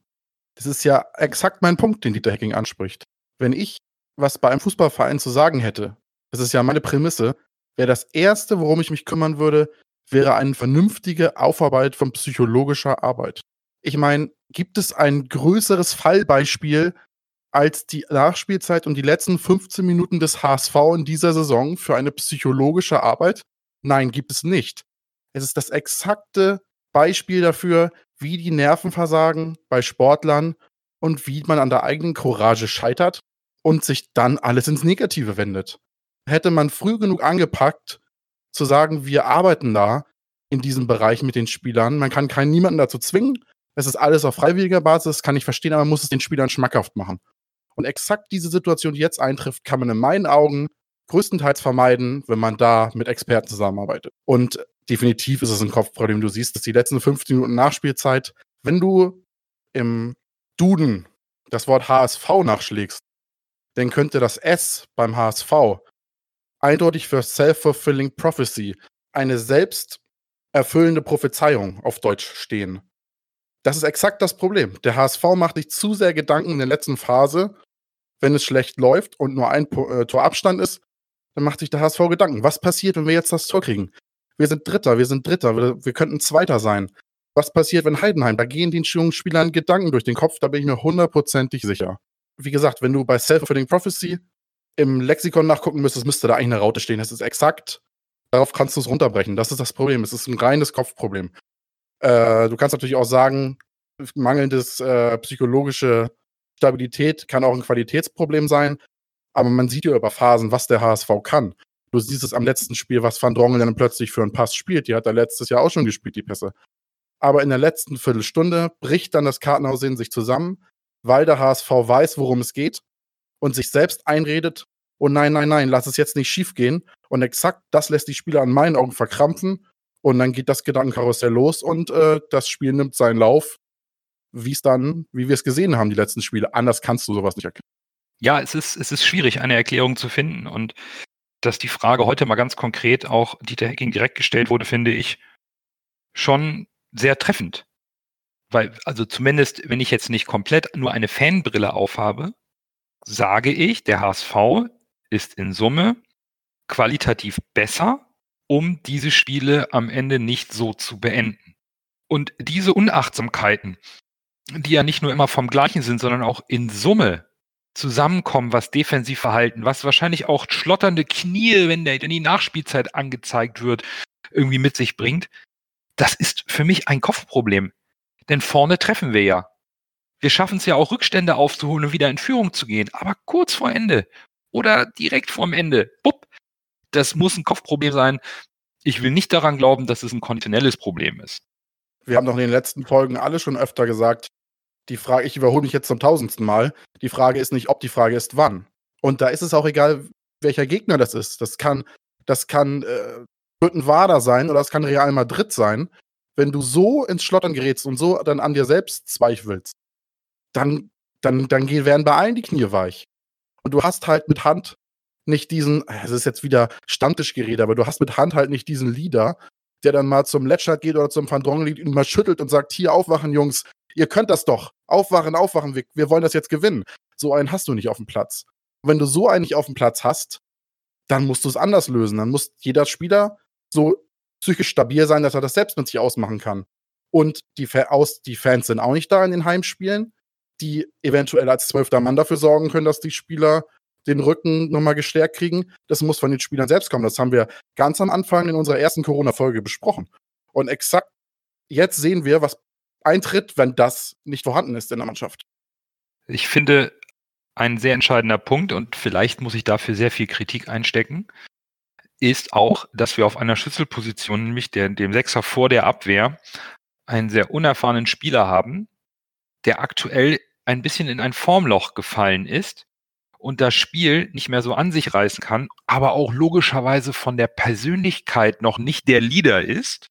Das ist ja exakt mein Punkt, den Dieter Hecking anspricht. Wenn ich was bei einem Fußballverein zu sagen hätte, das ist ja meine Prämisse, wäre das Erste, worum ich mich kümmern würde, wäre eine vernünftige Aufarbeit von psychologischer Arbeit. Ich meine, gibt es ein größeres Fallbeispiel als die Nachspielzeit und die letzten 15 Minuten des HSV in dieser Saison für eine psychologische Arbeit? Nein, gibt es nicht. Es ist das exakte Beispiel dafür, wie die Nerven versagen bei Sportlern und wie man an der eigenen Courage scheitert und sich dann alles ins Negative wendet hätte man früh genug angepackt, zu sagen, wir arbeiten da in diesem Bereich mit den Spielern. Man kann keinen niemanden dazu zwingen. Es ist alles auf freiwilliger Basis, kann ich verstehen, aber man muss es den Spielern schmackhaft machen. Und exakt diese Situation, die jetzt eintrifft, kann man in meinen Augen größtenteils vermeiden, wenn man da mit Experten zusammenarbeitet. Und definitiv ist es ein Kopfproblem. Du siehst, dass die letzten 15 Minuten Nachspielzeit, wenn du im Duden das Wort HSV nachschlägst, dann könnte das S beim HSV eindeutig für Self-Fulfilling Prophecy, eine selbsterfüllende Prophezeiung auf Deutsch stehen. Das ist exakt das Problem. Der HSV macht sich zu sehr Gedanken in der letzten Phase, wenn es schlecht läuft und nur ein äh, Torabstand ist, dann macht sich der HSV Gedanken. Was passiert, wenn wir jetzt das Tor kriegen? Wir sind Dritter, wir sind Dritter, wir, wir könnten Zweiter sein. Was passiert, wenn Heidenheim? Da gehen den jungen Spielern Gedanken durch den Kopf, da bin ich mir hundertprozentig sicher. Wie gesagt, wenn du bei Self-Fulfilling Prophecy im Lexikon nachgucken müsstest, müsste da eigentlich eine Raute stehen. Das ist exakt. Darauf kannst du es runterbrechen. Das ist das Problem. Es ist ein reines Kopfproblem. Äh, du kannst natürlich auch sagen, mangelndes äh, psychologische Stabilität kann auch ein Qualitätsproblem sein. Aber man sieht ja über Phasen, was der HSV kann. Du siehst es am letzten Spiel, was Van Drongel dann plötzlich für einen Pass spielt. Die hat er letztes Jahr auch schon gespielt, die Pässe. Aber in der letzten Viertelstunde bricht dann das Kartenhaus in sich zusammen, weil der HSV weiß, worum es geht und sich selbst einredet, oh nein, nein, nein, lass es jetzt nicht schief gehen. Und exakt das lässt die Spieler an meinen Augen verkrampfen. Und dann geht das Gedankenkarussell los und äh, das Spiel nimmt seinen Lauf, wie es dann, wie wir es gesehen haben, die letzten Spiele. Anders kannst du sowas nicht erklären. Ja, es ist, es ist schwierig, eine Erklärung zu finden. Und dass die Frage heute mal ganz konkret auch Dieter Hecking direkt gestellt wurde, finde ich schon sehr treffend. Weil, also zumindest, wenn ich jetzt nicht komplett nur eine Fanbrille aufhabe, sage ich, der HSV ist in Summe qualitativ besser, um diese Spiele am Ende nicht so zu beenden. Und diese Unachtsamkeiten, die ja nicht nur immer vom gleichen sind, sondern auch in Summe zusammenkommen, was Defensivverhalten, was wahrscheinlich auch schlotternde Knie, wenn der in die Nachspielzeit angezeigt wird, irgendwie mit sich bringt, das ist für mich ein Kopfproblem. Denn vorne treffen wir ja. Wir schaffen es ja auch, Rückstände aufzuholen und wieder in Führung zu gehen. Aber kurz vor Ende oder direkt vorm Ende, bupp, das muss ein Kopfproblem sein. Ich will nicht daran glauben, dass es ein konditionelles Problem ist. Wir haben doch in den letzten Folgen alle schon öfter gesagt, die Frage, ich überhole mich jetzt zum tausendsten Mal, die Frage ist nicht ob, die Frage ist wann. Und da ist es auch egal, welcher Gegner das ist. Das kann, das kann äh, Wader sein oder das kann Real Madrid sein. Wenn du so ins Schlottern gerätst und so dann an dir selbst zweifelst, dann, dann, dann werden bei allen die Knie weich. Und du hast halt mit Hand nicht diesen, es ist jetzt wieder Stammtischgerede, aber du hast mit Hand halt nicht diesen Leader, der dann mal zum Letschert geht oder zum Van Drongel und mal schüttelt und sagt, hier aufwachen, Jungs, ihr könnt das doch. Aufwachen, aufwachen, wir, wir wollen das jetzt gewinnen. So einen hast du nicht auf dem Platz. Und wenn du so einen nicht auf dem Platz hast, dann musst du es anders lösen. Dann muss jeder Spieler so psychisch stabil sein, dass er das selbst mit sich ausmachen kann. Und die, aus, die Fans sind auch nicht da in den Heimspielen, die eventuell als zwölfter Mann dafür sorgen können, dass die Spieler den Rücken nochmal gestärkt kriegen. Das muss von den Spielern selbst kommen. Das haben wir ganz am Anfang in unserer ersten Corona-Folge besprochen. Und exakt jetzt sehen wir, was eintritt, wenn das nicht vorhanden ist in der Mannschaft. Ich finde, ein sehr entscheidender Punkt, und vielleicht muss ich dafür sehr viel Kritik einstecken, ist auch, dass wir auf einer Schlüsselposition, nämlich der, dem Sechser vor der Abwehr, einen sehr unerfahrenen Spieler haben, der aktuell ein bisschen in ein Formloch gefallen ist und das Spiel nicht mehr so an sich reißen kann, aber auch logischerweise von der Persönlichkeit noch nicht der Leader ist.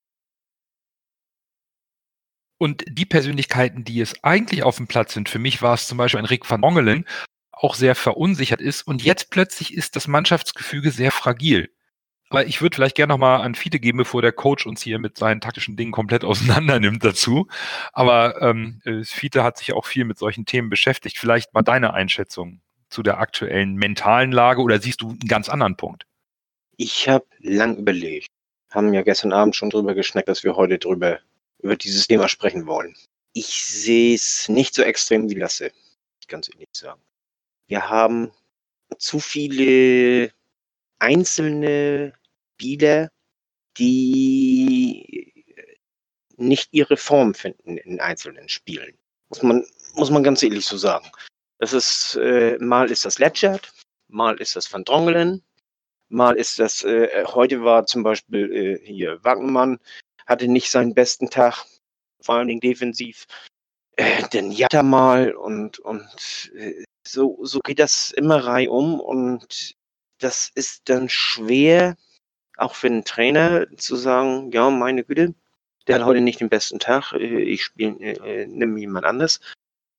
Und die Persönlichkeiten, die es eigentlich auf dem Platz sind, für mich war es zum Beispiel ein Rick van Dongelen, auch sehr verunsichert ist. Und jetzt plötzlich ist das Mannschaftsgefüge sehr fragil. Aber ich würde vielleicht gerne nochmal an Fiete geben, bevor der Coach uns hier mit seinen taktischen Dingen komplett auseinander nimmt dazu. Aber ähm, äh, Fiete hat sich auch viel mit solchen Themen beschäftigt. Vielleicht mal deine Einschätzung zu der aktuellen mentalen Lage oder siehst du einen ganz anderen Punkt? Ich habe lang überlegt. Haben ja gestern Abend schon drüber geschnackt, dass wir heute drüber über dieses Thema sprechen wollen. Ich sehe es nicht so extrem wie Lasse, ganz ehrlich sagen. Wir haben zu viele einzelne Spieler, die nicht ihre Form finden in einzelnen Spielen. Muss man, muss man ganz ehrlich so sagen. Das ist, äh, mal ist das Letschert, mal ist das Van Drongelen, mal ist das, äh, heute war zum Beispiel äh, hier Wagnermann, hatte nicht seinen besten Tag, vor allen Dingen defensiv. Äh, denn Jatta mal und, und äh, so, so geht das immer reihum und das ist dann schwer, auch für einen Trainer zu sagen, ja, meine Güte, der hat heute nicht den besten Tag, äh, ich spiele, äh, nimm jemand anders.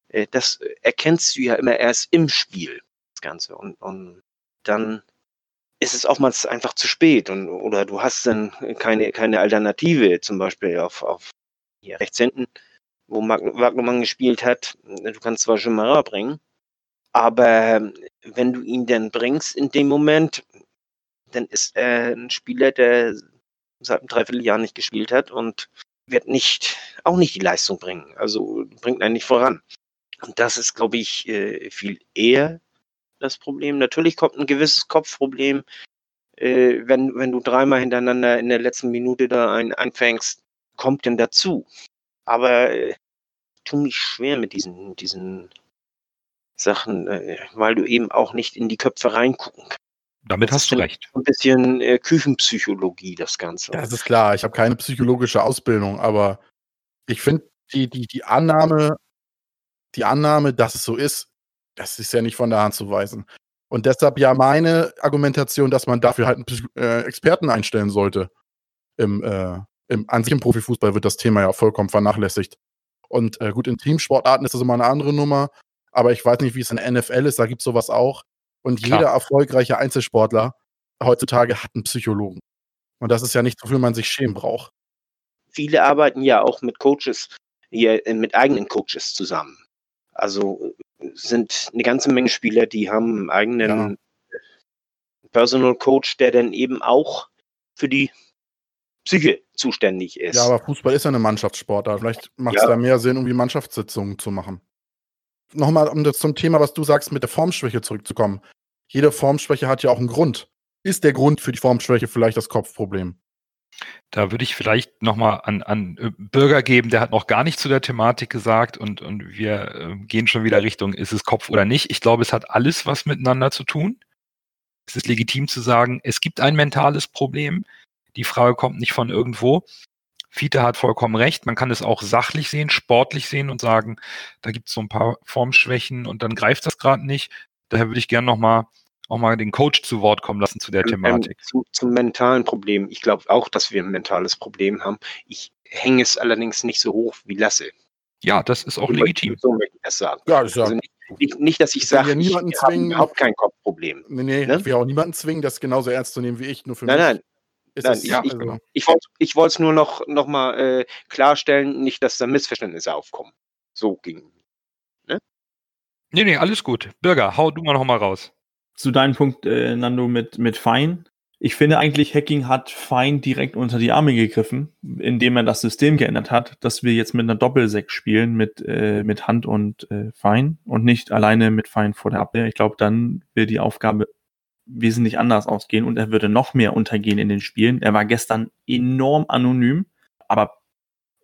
Äh, das erkennst du ja immer erst im Spiel, das Ganze. Und, und dann ist es oftmals einfach zu spät und, oder du hast dann keine, keine Alternative, zum Beispiel auf, auf hier rechts hinten, wo Wagnermann gespielt hat. Du kannst zwar schon mal bringen, aber wenn du ihn dann bringst in dem Moment, dann ist er ein Spieler, der seit einem Dreivierteljahr nicht gespielt hat und wird nicht, auch nicht die Leistung bringen. Also bringt einen nicht voran. Und das ist, glaube ich, äh, viel eher das Problem. Natürlich kommt ein gewisses Kopfproblem, äh, wenn, wenn du dreimal hintereinander in der letzten Minute da einen einfängst, kommt denn dazu. Aber äh, ich tue mich schwer mit diesen, diesen Sachen, äh, weil du eben auch nicht in die Köpfe reingucken kannst. Damit hast du recht. Ein bisschen äh, Küchenpsychologie, das Ganze. Das ist klar. Ich habe keine psychologische Ausbildung, aber ich finde die, die, die Annahme, die Annahme, dass es so ist, das ist ja nicht von der Hand zu weisen. Und deshalb ja meine Argumentation, dass man dafür halt einen äh, Experten einstellen sollte. Im, äh, im, an sich im Profifußball wird das Thema ja vollkommen vernachlässigt. Und äh, gut, in Teamsportarten ist das immer eine andere Nummer aber ich weiß nicht, wie es in der NFL ist, da gibt es sowas auch. Und Klar. jeder erfolgreiche Einzelsportler heutzutage hat einen Psychologen. Und das ist ja nichts, wofür man sich schämen braucht. Viele arbeiten ja auch mit Coaches, hier, äh, mit eigenen Coaches zusammen. Also sind eine ganze Menge Spieler, die haben einen eigenen ja. Personal Coach, der dann eben auch für die Psyche zuständig ist. Ja, aber Fußball ist ja eine Mannschaftssportart. Vielleicht macht es ja. da mehr Sinn, irgendwie Mannschaftssitzungen zu machen. Nochmal, um das zum Thema, was du sagst, mit der Formschwäche zurückzukommen. Jede Formschwäche hat ja auch einen Grund. Ist der Grund für die Formschwäche vielleicht das Kopfproblem? Da würde ich vielleicht nochmal an, an äh, Bürger geben, der hat noch gar nicht zu der Thematik gesagt und, und wir äh, gehen schon wieder Richtung, ist es Kopf oder nicht. Ich glaube, es hat alles was miteinander zu tun. Es ist legitim zu sagen, es gibt ein mentales Problem. Die Frage kommt nicht von irgendwo. Fiete hat vollkommen recht. Man kann es auch sachlich sehen, sportlich sehen und sagen, da gibt es so ein paar Formschwächen und dann greift das gerade nicht. Daher würde ich gerne nochmal auch mal den Coach zu Wort kommen lassen zu der ähm, Thematik. Zu, zum mentalen Problem. Ich glaube auch, dass wir ein mentales Problem haben. Ich hänge es allerdings nicht so hoch wie Lasse. Ja, das ist auch so legitim. so möchte ich das sagen. Ja, das also nicht, nicht, nicht, dass ich sage, ich, ich habe überhaupt kein Kopfproblem. Nee, nee, ne? ich will auch niemanden zwingen, das genauso ernst zu nehmen wie ich. Nur für nein, mich. nein, ist Nein, es, ja, ich, also. ich, ich wollte es nur noch, noch mal äh, klarstellen, nicht, dass da Missverständnisse aufkommen. So ging. Ne? Nee, nee, alles gut. Bürger, hau du mal noch mal raus. Zu deinem Punkt, äh, Nando, mit, mit Fein. Ich finde eigentlich, Hacking hat Fein direkt unter die Arme gegriffen, indem er das System geändert hat, dass wir jetzt mit einer Doppelsec spielen, mit, äh, mit Hand und äh, Fein und nicht alleine mit Fein vor der Abwehr. Ich glaube, dann wäre die Aufgabe wesentlich anders ausgehen und er würde noch mehr untergehen in den Spielen. Er war gestern enorm anonym, aber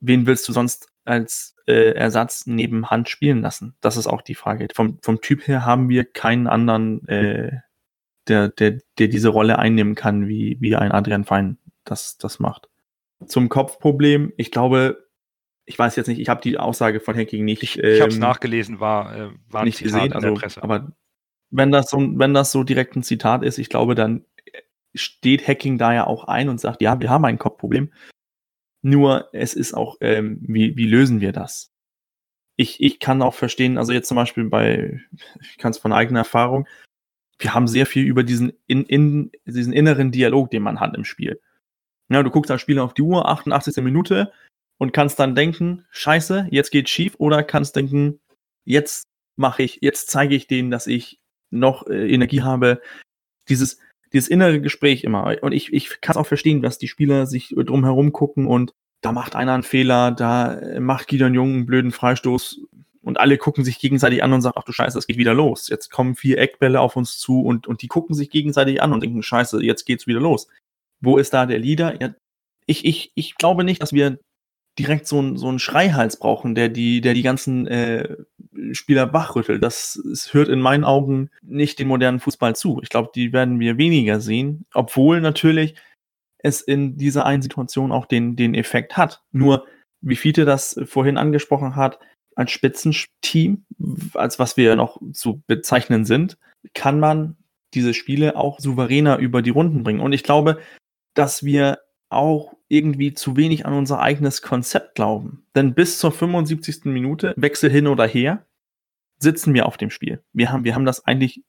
wen willst du sonst als äh, Ersatz neben Hand spielen lassen? Das ist auch die Frage. Vom, vom Typ her haben wir keinen anderen, äh, der, der, der diese Rolle einnehmen kann, wie, wie ein Adrian Fein das, das macht. Zum Kopfproblem, ich glaube, ich weiß jetzt nicht, ich habe die Aussage von Hacking nicht. Ich, ich habe es ähm, nachgelesen, war, äh, war nicht gesehen, also, aber wenn das so, wenn das so direkt ein Zitat ist, ich glaube, dann steht Hacking da ja auch ein und sagt, ja, wir haben ein Kopfproblem. Nur es ist auch, ähm, wie, wie lösen wir das? Ich, ich kann auch verstehen, also jetzt zum Beispiel bei, ich kann es von eigener Erfahrung, wir haben sehr viel über diesen, in, in, diesen inneren Dialog, den man hat im Spiel. Ja, du guckst als Spieler auf die Uhr, 88. Minute, und kannst dann denken, scheiße, jetzt geht's schief, oder kannst denken, jetzt mache ich, jetzt zeige ich denen, dass ich noch äh, Energie habe, dieses, dieses innere Gespräch immer. Und ich, ich kann es auch verstehen, dass die Spieler sich drumherum gucken und da macht einer einen Fehler, da macht Gideon Jung einen blöden Freistoß und alle gucken sich gegenseitig an und sagen, ach du Scheiße, es geht wieder los. Jetzt kommen vier Eckbälle auf uns zu und, und die gucken sich gegenseitig an und denken, Scheiße, jetzt geht's wieder los. Wo ist da der Leader? Ja, ich, ich, ich glaube nicht, dass wir direkt so ein, so einen Schreihals brauchen, der die, der die ganzen äh, Spieler wachrüttelt. Das, das hört in meinen Augen nicht den modernen Fußball zu. Ich glaube, die werden wir weniger sehen, obwohl natürlich es in dieser einen Situation auch den, den Effekt hat. Nur, wie Fiete das vorhin angesprochen hat, als Spitzenteam, als was wir noch zu bezeichnen sind, kann man diese Spiele auch souveräner über die Runden bringen. Und ich glaube, dass wir auch irgendwie zu wenig an unser eigenes Konzept glauben. Denn bis zur 75. Minute, Wechsel hin oder her, sitzen wir auf dem Spiel. Wir haben, wir haben das eigentlich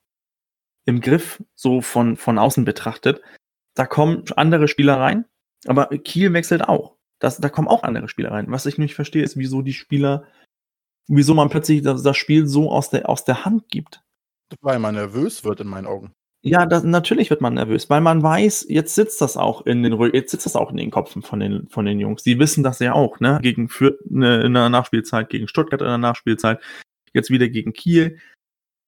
im Griff, so von, von außen betrachtet. Da kommen andere Spieler rein, aber Kiel wechselt auch. Das, da kommen auch andere Spieler rein. Was ich nicht verstehe, ist, wieso die Spieler, wieso man plötzlich das, das Spiel so aus der, aus der Hand gibt. Weil man nervös wird in meinen Augen. Ja, das, natürlich wird man nervös, weil man weiß, jetzt sitzt das auch in den jetzt sitzt das auch in den Köpfen von den von den Jungs. Die wissen das ja auch, ne? Gegen Fürth ne, in der Nachspielzeit, gegen Stuttgart in der Nachspielzeit, jetzt wieder gegen Kiel.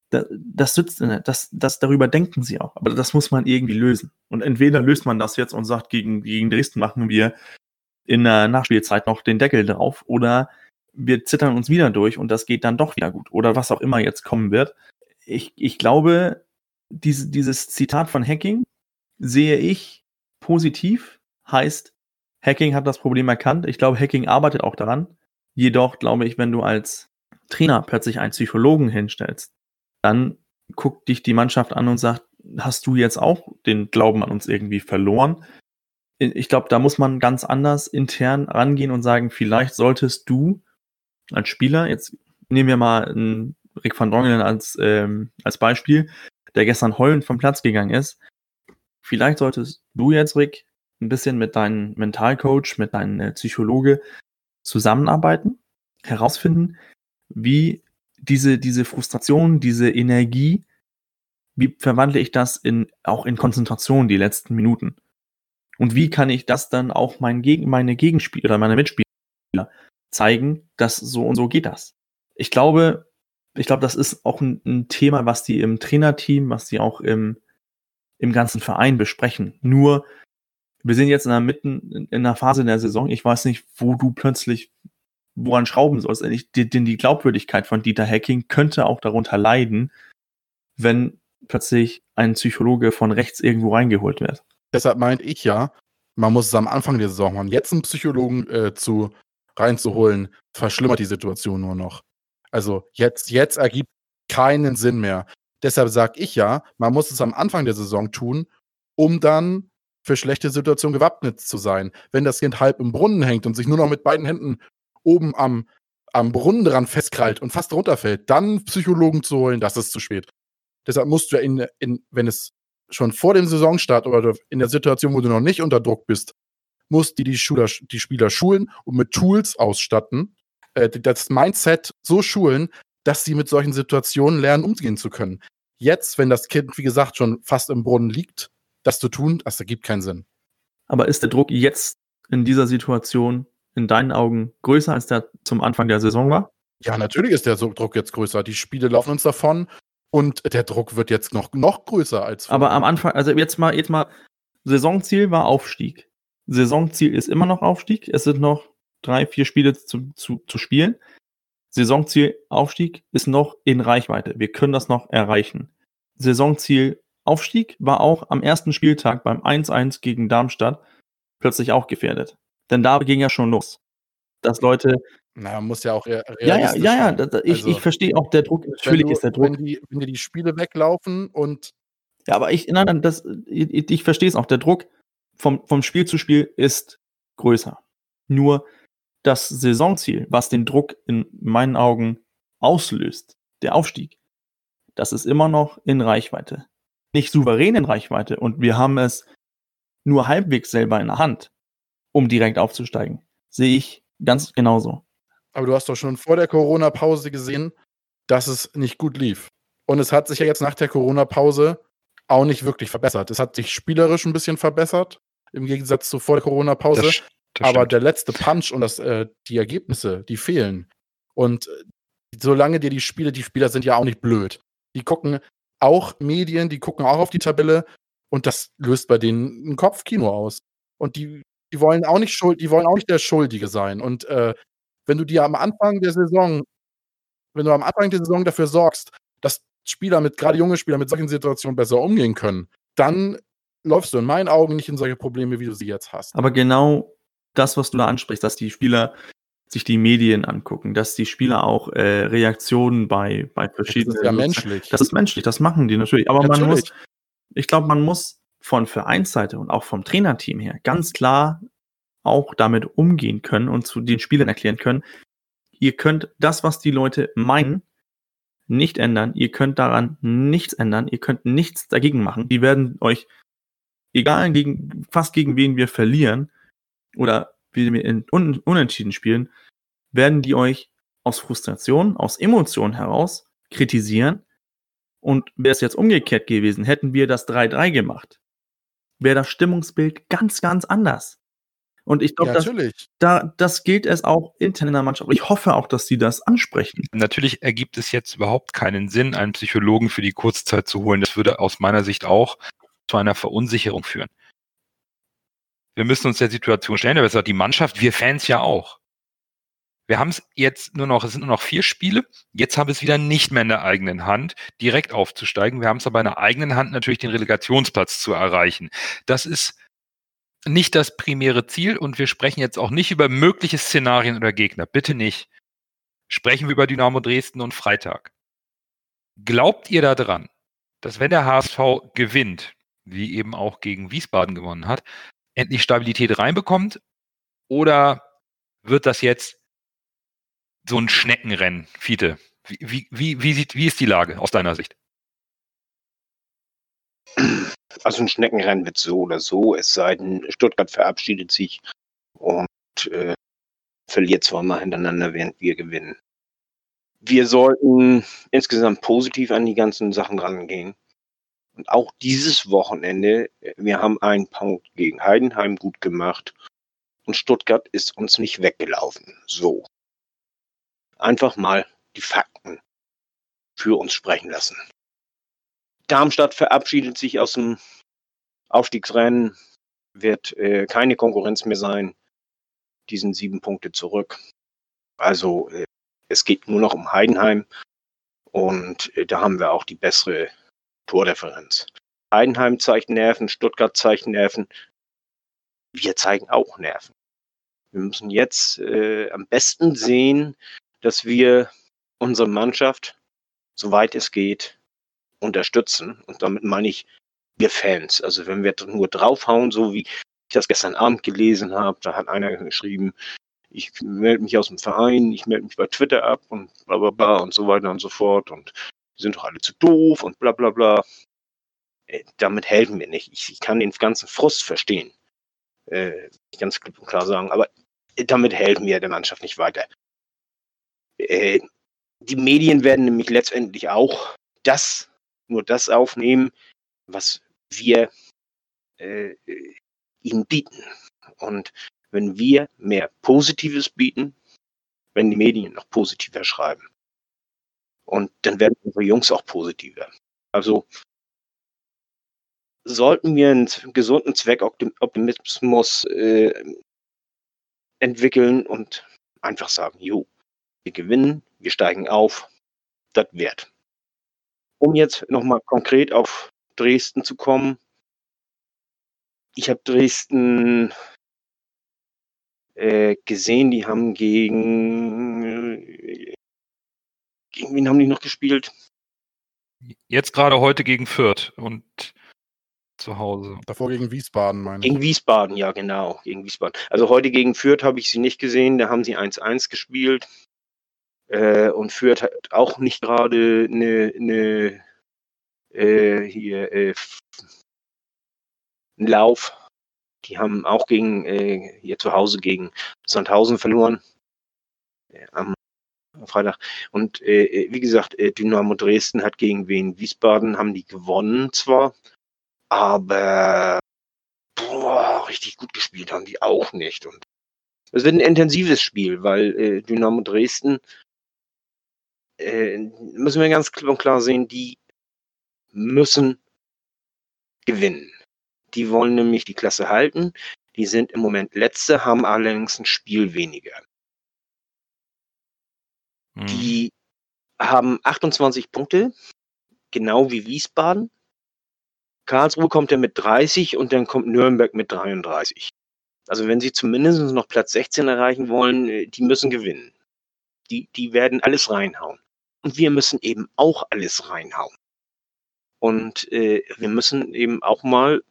Da, das sitzt, das, das darüber denken sie auch. Aber das muss man irgendwie lösen. Und entweder löst man das jetzt und sagt, gegen, gegen Dresden machen wir in der Nachspielzeit noch den Deckel drauf, oder wir zittern uns wieder durch und das geht dann doch wieder gut. Oder was auch immer jetzt kommen wird. Ich, ich glaube, diese, dieses Zitat von Hacking sehe ich positiv, heißt, Hacking hat das Problem erkannt. Ich glaube, Hacking arbeitet auch daran. Jedoch glaube ich, wenn du als Trainer plötzlich einen Psychologen hinstellst, dann guckt dich die Mannschaft an und sagt, hast du jetzt auch den Glauben an uns irgendwie verloren? Ich glaube, da muss man ganz anders intern rangehen und sagen, vielleicht solltest du als Spieler, jetzt nehmen wir mal einen Rick van Drongelen als, ähm, als Beispiel, der gestern heulend vom Platz gegangen ist, vielleicht solltest du jetzt, Rick, ein bisschen mit deinem Mentalcoach, mit deinem äh, Psychologe zusammenarbeiten, herausfinden, wie diese, diese Frustration, diese Energie, wie verwandle ich das in, auch in Konzentration die letzten Minuten? Und wie kann ich das dann auch mein Gegen, meine Gegenspieler oder meine Mitspieler zeigen, dass so und so geht das? Ich glaube, ich glaube, das ist auch ein, ein Thema, was die im Trainerteam, was die auch im, im ganzen Verein besprechen. Nur, wir sind jetzt in der Mitten, in einer Phase der Saison. Ich weiß nicht, wo du plötzlich woran schrauben sollst. Denn die Glaubwürdigkeit von Dieter Hacking könnte auch darunter leiden, wenn plötzlich ein Psychologe von rechts irgendwo reingeholt wird. Deshalb meinte ich ja, man muss es am Anfang der Saison machen. Jetzt einen Psychologen äh, zu reinzuholen, verschlimmert die Situation nur noch. Also jetzt, jetzt ergibt keinen Sinn mehr. Deshalb sage ich ja, man muss es am Anfang der Saison tun, um dann für schlechte Situationen gewappnet zu sein. Wenn das Kind halb im Brunnen hängt und sich nur noch mit beiden Händen oben am, am Brunnen dran festkrallt und fast runterfällt, dann Psychologen zu holen, das ist zu spät. Deshalb musst du ja in, in, wenn es schon vor dem Saisonstart oder in der Situation, wo du noch nicht unter Druck bist, musst du die, Schüler, die Spieler schulen und mit Tools ausstatten, äh, das Mindset so schulen, dass sie mit solchen Situationen lernen, umgehen zu können. Jetzt, wenn das Kind, wie gesagt, schon fast im Brunnen liegt, das zu tun, das ergibt keinen Sinn. Aber ist der Druck jetzt in dieser Situation in deinen Augen größer, als der zum Anfang der Saison war? Ja, natürlich ist der Druck jetzt größer. Die Spiele laufen uns davon und der Druck wird jetzt noch, noch größer als vorher. Aber am Anfang, also jetzt mal, jetzt mal, Saisonziel war Aufstieg. Saisonziel ist immer noch Aufstieg. Es sind noch drei, vier Spiele zu, zu, zu spielen. Saisonziel Aufstieg ist noch in Reichweite. Wir können das noch erreichen. Saisonziel Aufstieg war auch am ersten Spieltag beim 1-1 gegen Darmstadt plötzlich auch gefährdet. Denn da ging ja schon los. Dass Leute. Na, man muss ja auch Ja, ja, ja, ja. Da, ich, also, ich verstehe auch der Druck. Natürlich du, ist der Druck. Wenn, die, wenn dir die Spiele weglaufen und. Ja, aber ich, nein, nein, das, ich, ich verstehe es auch. Der Druck vom, vom Spiel zu Spiel ist größer. Nur das Saisonziel, was den Druck in meinen Augen auslöst, der Aufstieg, das ist immer noch in Reichweite. Nicht souverän in Reichweite und wir haben es nur halbwegs selber in der Hand, um direkt aufzusteigen. Sehe ich ganz genauso. Aber du hast doch schon vor der Corona-Pause gesehen, dass es nicht gut lief. Und es hat sich ja jetzt nach der Corona-Pause auch nicht wirklich verbessert. Es hat sich spielerisch ein bisschen verbessert, im Gegensatz zu vor der Corona-Pause. Das, aber der letzte Punch und das, äh, die Ergebnisse, die fehlen. Und äh, solange dir die Spiele, die Spieler sind ja auch nicht blöd. Die gucken auch Medien, die gucken auch auf die Tabelle und das löst bei denen ein Kopfkino aus. Und die, die wollen auch nicht schuld, die wollen auch nicht der Schuldige sein. Und äh, wenn du dir am Anfang der Saison, wenn du am Anfang der Saison dafür sorgst, dass Spieler mit, gerade junge Spieler mit solchen Situationen besser umgehen können, dann läufst du in meinen Augen nicht in solche Probleme, wie du sie jetzt hast. Aber genau das, was du da ansprichst, dass die Spieler sich die Medien angucken, dass die Spieler auch äh, Reaktionen bei, bei verschiedenen. Das ist ja menschlich. Das ist menschlich, das machen die natürlich. Aber natürlich. man muss, ich glaube, man muss von Vereinsseite und auch vom Trainerteam her ganz klar auch damit umgehen können und zu den Spielern erklären können, ihr könnt das, was die Leute meinen, nicht ändern. Ihr könnt daran nichts ändern. Ihr könnt nichts dagegen machen. Die werden euch, egal gegen, fast gegen wen wir verlieren oder wie wir in un unentschieden spielen, werden die euch aus Frustration, aus Emotionen heraus kritisieren. Und wäre es jetzt umgekehrt gewesen, hätten wir das 3-3 gemacht, wäre das Stimmungsbild ganz, ganz anders. Und ich glaube, ja, das, da, das gilt es auch intern in der Mannschaft. Ich hoffe auch, dass sie das ansprechen. Natürlich ergibt es jetzt überhaupt keinen Sinn, einen Psychologen für die Kurzzeit zu holen. Das würde aus meiner Sicht auch zu einer Verunsicherung führen. Wir müssen uns der Situation stellen, aber es sagt die Mannschaft, wir Fans ja auch. Wir haben es jetzt nur noch, es sind nur noch vier Spiele. Jetzt haben wir es wieder nicht mehr in der eigenen Hand, direkt aufzusteigen. Wir haben es aber in der eigenen Hand, natürlich den Relegationsplatz zu erreichen. Das ist nicht das primäre Ziel und wir sprechen jetzt auch nicht über mögliche Szenarien oder Gegner. Bitte nicht. Sprechen wir über Dynamo Dresden und Freitag. Glaubt ihr daran, dass wenn der HSV gewinnt, wie eben auch gegen Wiesbaden gewonnen hat, endlich Stabilität reinbekommt? Oder wird das jetzt so ein Schneckenrennen, Fiete? Wie, wie, wie, wie, sieht, wie ist die Lage aus deiner Sicht? also ein Schneckenrennen wird so oder so, es sei denn, Stuttgart verabschiedet sich und äh, verliert zweimal hintereinander, während wir gewinnen. Wir sollten insgesamt positiv an die ganzen Sachen rangehen. Und auch dieses Wochenende, wir haben einen Punkt gegen Heidenheim gut gemacht und Stuttgart ist uns nicht weggelaufen. So. Einfach mal die Fakten für uns sprechen lassen. Darmstadt verabschiedet sich aus dem Aufstiegsrennen, wird äh, keine Konkurrenz mehr sein. Die sind sieben Punkte zurück. Also äh, es geht nur noch um Heidenheim und äh, da haben wir auch die bessere Tordifferenz. Heidenheim zeigt Nerven, Stuttgart zeigt Nerven. Wir zeigen auch Nerven. Wir müssen jetzt äh, am besten sehen, dass wir unsere Mannschaft, soweit es geht, unterstützen. Und damit meine ich wir Fans. Also wenn wir nur draufhauen, so wie ich das gestern Abend gelesen habe, da hat einer geschrieben, ich melde mich aus dem Verein, ich melde mich bei Twitter ab und bla bla bla und so weiter und so fort und die sind doch alle zu doof und bla bla bla. Äh, damit helfen wir nicht. Ich, ich, kann den ganzen Frust verstehen. Äh, ganz klipp und klar sagen. Aber damit helfen wir der Mannschaft nicht weiter. Äh, die Medien werden nämlich letztendlich auch das, nur das aufnehmen, was wir äh, ihnen bieten. Und wenn wir mehr Positives bieten, wenn die Medien noch positiver schreiben. Und dann werden unsere Jungs auch positiver. Also sollten wir einen gesunden Zweckoptimismus äh, entwickeln und einfach sagen, jo, wir gewinnen, wir steigen auf, das wert. Um jetzt nochmal konkret auf Dresden zu kommen. Ich habe Dresden äh, gesehen, die haben gegen gegen wen haben die noch gespielt? Jetzt gerade heute gegen Fürth und zu Hause. Davor gegen Wiesbaden, meine ich. Gegen Wiesbaden, ja, genau. Gegen Wiesbaden. Also heute gegen Fürth habe ich sie nicht gesehen. Da haben sie 1-1 gespielt. Äh, und Fürth hat auch nicht gerade eine, eine äh, hier äh, einen Lauf. Die haben auch gegen äh, hier zu Hause gegen Sandhausen verloren. Äh, am Freitag. Und äh, äh, wie gesagt, Dynamo Dresden hat gegen Wien Wiesbaden haben die gewonnen zwar, aber boah, richtig gut gespielt haben die auch nicht. Und es wird ein intensives Spiel, weil äh, Dynamo Dresden, äh, müssen wir ganz klipp und klar sehen, die müssen gewinnen. Die wollen nämlich die Klasse halten. Die sind im Moment letzte, haben allerdings ein Spiel weniger. Hm. Die haben 28 Punkte, genau wie Wiesbaden. Karlsruhe kommt ja mit 30 und dann kommt Nürnberg mit 33. Also wenn sie zumindest noch Platz 16 erreichen wollen, äh, die müssen gewinnen. Die, die werden alles reinhauen. Und wir müssen eben auch alles reinhauen. Und äh, wir müssen eben auch mal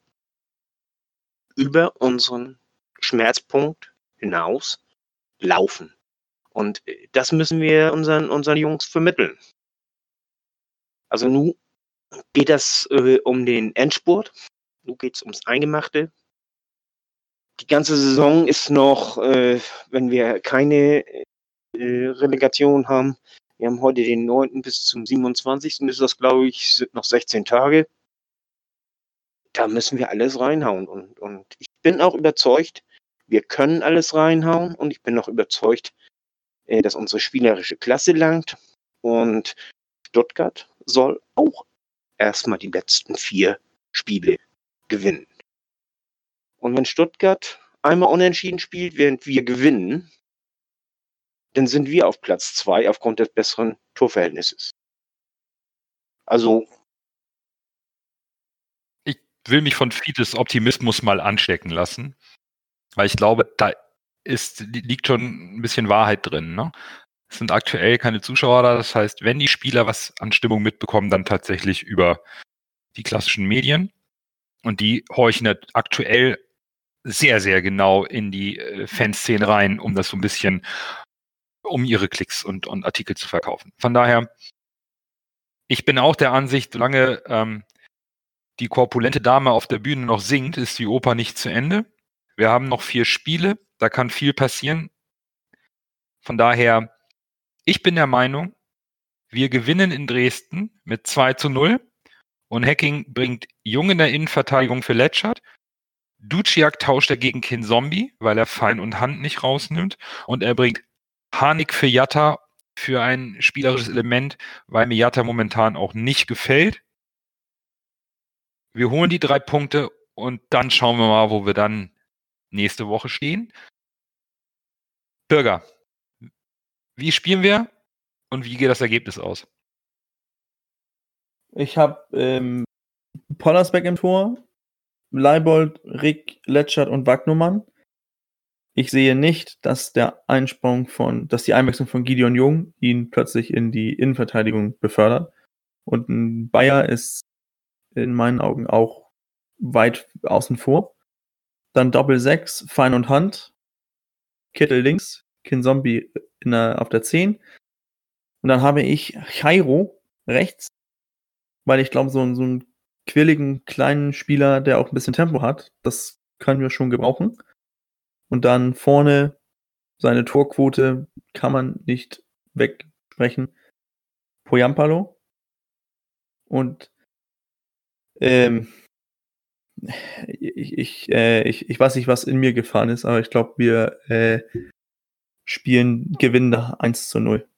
über unseren Schmerzpunkt hinaus laufen. Und äh, das müssen wir unseren, unseren Jungs vermitteln. Also nun geht das äh, um den Endspurt. Nun geht es ums Eingemachte. Die ganze Saison ist noch, äh, wenn wir keine äh, Relegation haben, wir haben heute den 9. bis zum 27. ist das, glaube ich, sind noch 16 Tage. Da müssen wir alles reinhauen. Und, und ich bin auch überzeugt, wir können alles reinhauen. Und ich bin auch überzeugt, äh, dass unsere spielerische Klasse langt. Und Stuttgart soll auch erstmal die letzten vier Spiele gewinnen. Und wenn Stuttgart einmal unentschieden spielt, während wir gewinnen, dann sind wir auf Platz zwei aufgrund des besseren Torverhältnisses. Also. Ich will mich von Fides Optimismus mal anstecken lassen, weil ich glaube, da ist, liegt schon ein bisschen Wahrheit drin. Ne? Es sind aktuell keine Zuschauer da. Das heißt, wenn die Spieler was an Stimmung mitbekommen, dann tatsächlich über die klassischen Medien. Und die horchen aktuell sehr, sehr genau in die äh, Fanszene rein, um das so ein bisschen um ihre Klicks und, und Artikel zu verkaufen. Von daher, ich bin auch der Ansicht, solange ähm, die korpulente Dame auf der Bühne noch singt, ist die Oper nicht zu Ende. Wir haben noch vier Spiele, da kann viel passieren. Von daher, ich bin der Meinung, wir gewinnen in Dresden mit 2 zu 0 und Hacking bringt Jung in der Innenverteidigung für Letschert. Duciak tauscht er gegen Kin Zombie, weil er Fein und Hand nicht rausnimmt. Und er bringt Hanik für Jatta für ein spielerisches Element, weil mir Jatta momentan auch nicht gefällt. Wir holen die drei Punkte und dann schauen wir mal, wo wir dann nächste Woche stehen. Bürger, wie spielen wir und wie geht das Ergebnis aus? Ich habe ähm, Pollersbeck im Tor, Leibold, Rick, Letschert und Wagnumann. Ich sehe nicht, dass der Einsprung von, dass die Einwechslung von Gideon Jung ihn plötzlich in die Innenverteidigung befördert. Und ein Bayer ist in meinen Augen auch weit außen vor. Dann Doppel 6, Fein und Hand, Kittel links, Kinzombie in der, auf der 10. Und dann habe ich Chairo rechts, weil ich glaube, so, so einen quirligen kleinen Spieler, der auch ein bisschen Tempo hat, das können wir schon gebrauchen. Und dann vorne seine Torquote kann man nicht wegsprechen. Poyampalo. Und ähm, ich, ich, äh, ich, ich weiß nicht, was in mir gefahren ist, aber ich glaube, wir äh, spielen gewinnen da 1 zu 0.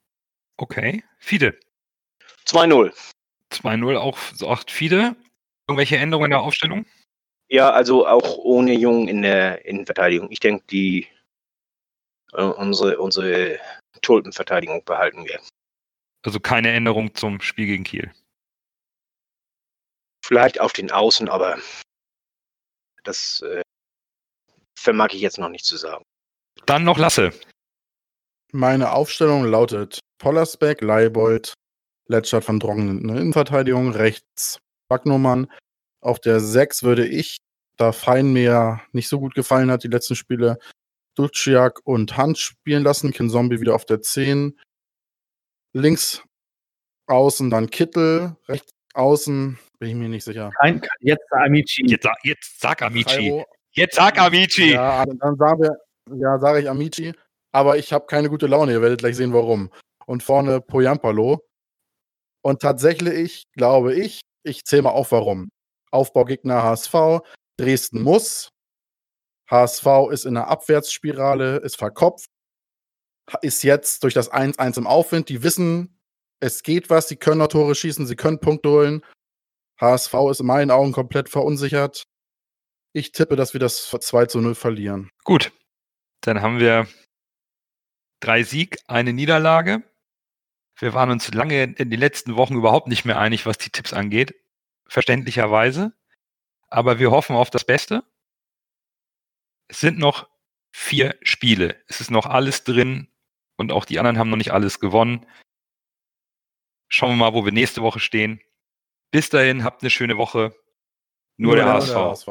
Okay. Fide. 2-0. 2-0 auch, sagt Fide. Irgendwelche Änderungen in der Aufstellung? Ja, also auch ohne Jung in der Innenverteidigung. Ich denke, die äh, unsere, unsere Tulpenverteidigung behalten wir. Also keine Änderung zum Spiel gegen Kiel. Vielleicht auf den Außen, aber das äh, vermag ich jetzt noch nicht zu sagen. Dann noch Lasse. Meine Aufstellung lautet Pollersbeck, Leibold, Letschert van Drongen in der Innenverteidigung, rechts Backnummern. Auf der 6 würde ich, da Fein mir nicht so gut gefallen hat, die letzten Spiele, Duciak und Hand spielen lassen. Kin Zombie wieder auf der 10. Links außen dann Kittel, rechts außen bin ich mir nicht sicher. Kein, jetzt Amici. Jetzt, jetzt sag Amici. Cairo. Jetzt sag Amici. Ja, dann sagen wir, ja, sage ich Amici. Aber ich habe keine gute Laune. Ihr werdet gleich sehen, warum. Und vorne Poyampalo. Und tatsächlich glaube ich, ich zähle mal auf, warum. Aufbaugegner HSV. Dresden muss. HSV ist in einer Abwärtsspirale, ist verkopft. Ist jetzt durch das 1-1 im Aufwind. Die wissen, es geht was. Sie können noch Tore schießen. Sie können Punkte holen. HSV ist in meinen Augen komplett verunsichert. Ich tippe, dass wir das 2 zu 0 verlieren. Gut. Dann haben wir drei Sieg, eine Niederlage. Wir waren uns lange in den letzten Wochen überhaupt nicht mehr einig, was die Tipps angeht. Verständlicherweise. Aber wir hoffen auf das Beste. Es sind noch vier Spiele. Es ist noch alles drin und auch die anderen haben noch nicht alles gewonnen. Schauen wir mal, wo wir nächste Woche stehen. Bis dahin, habt eine schöne Woche. Nur, Nur der, der HSV. Der HSV.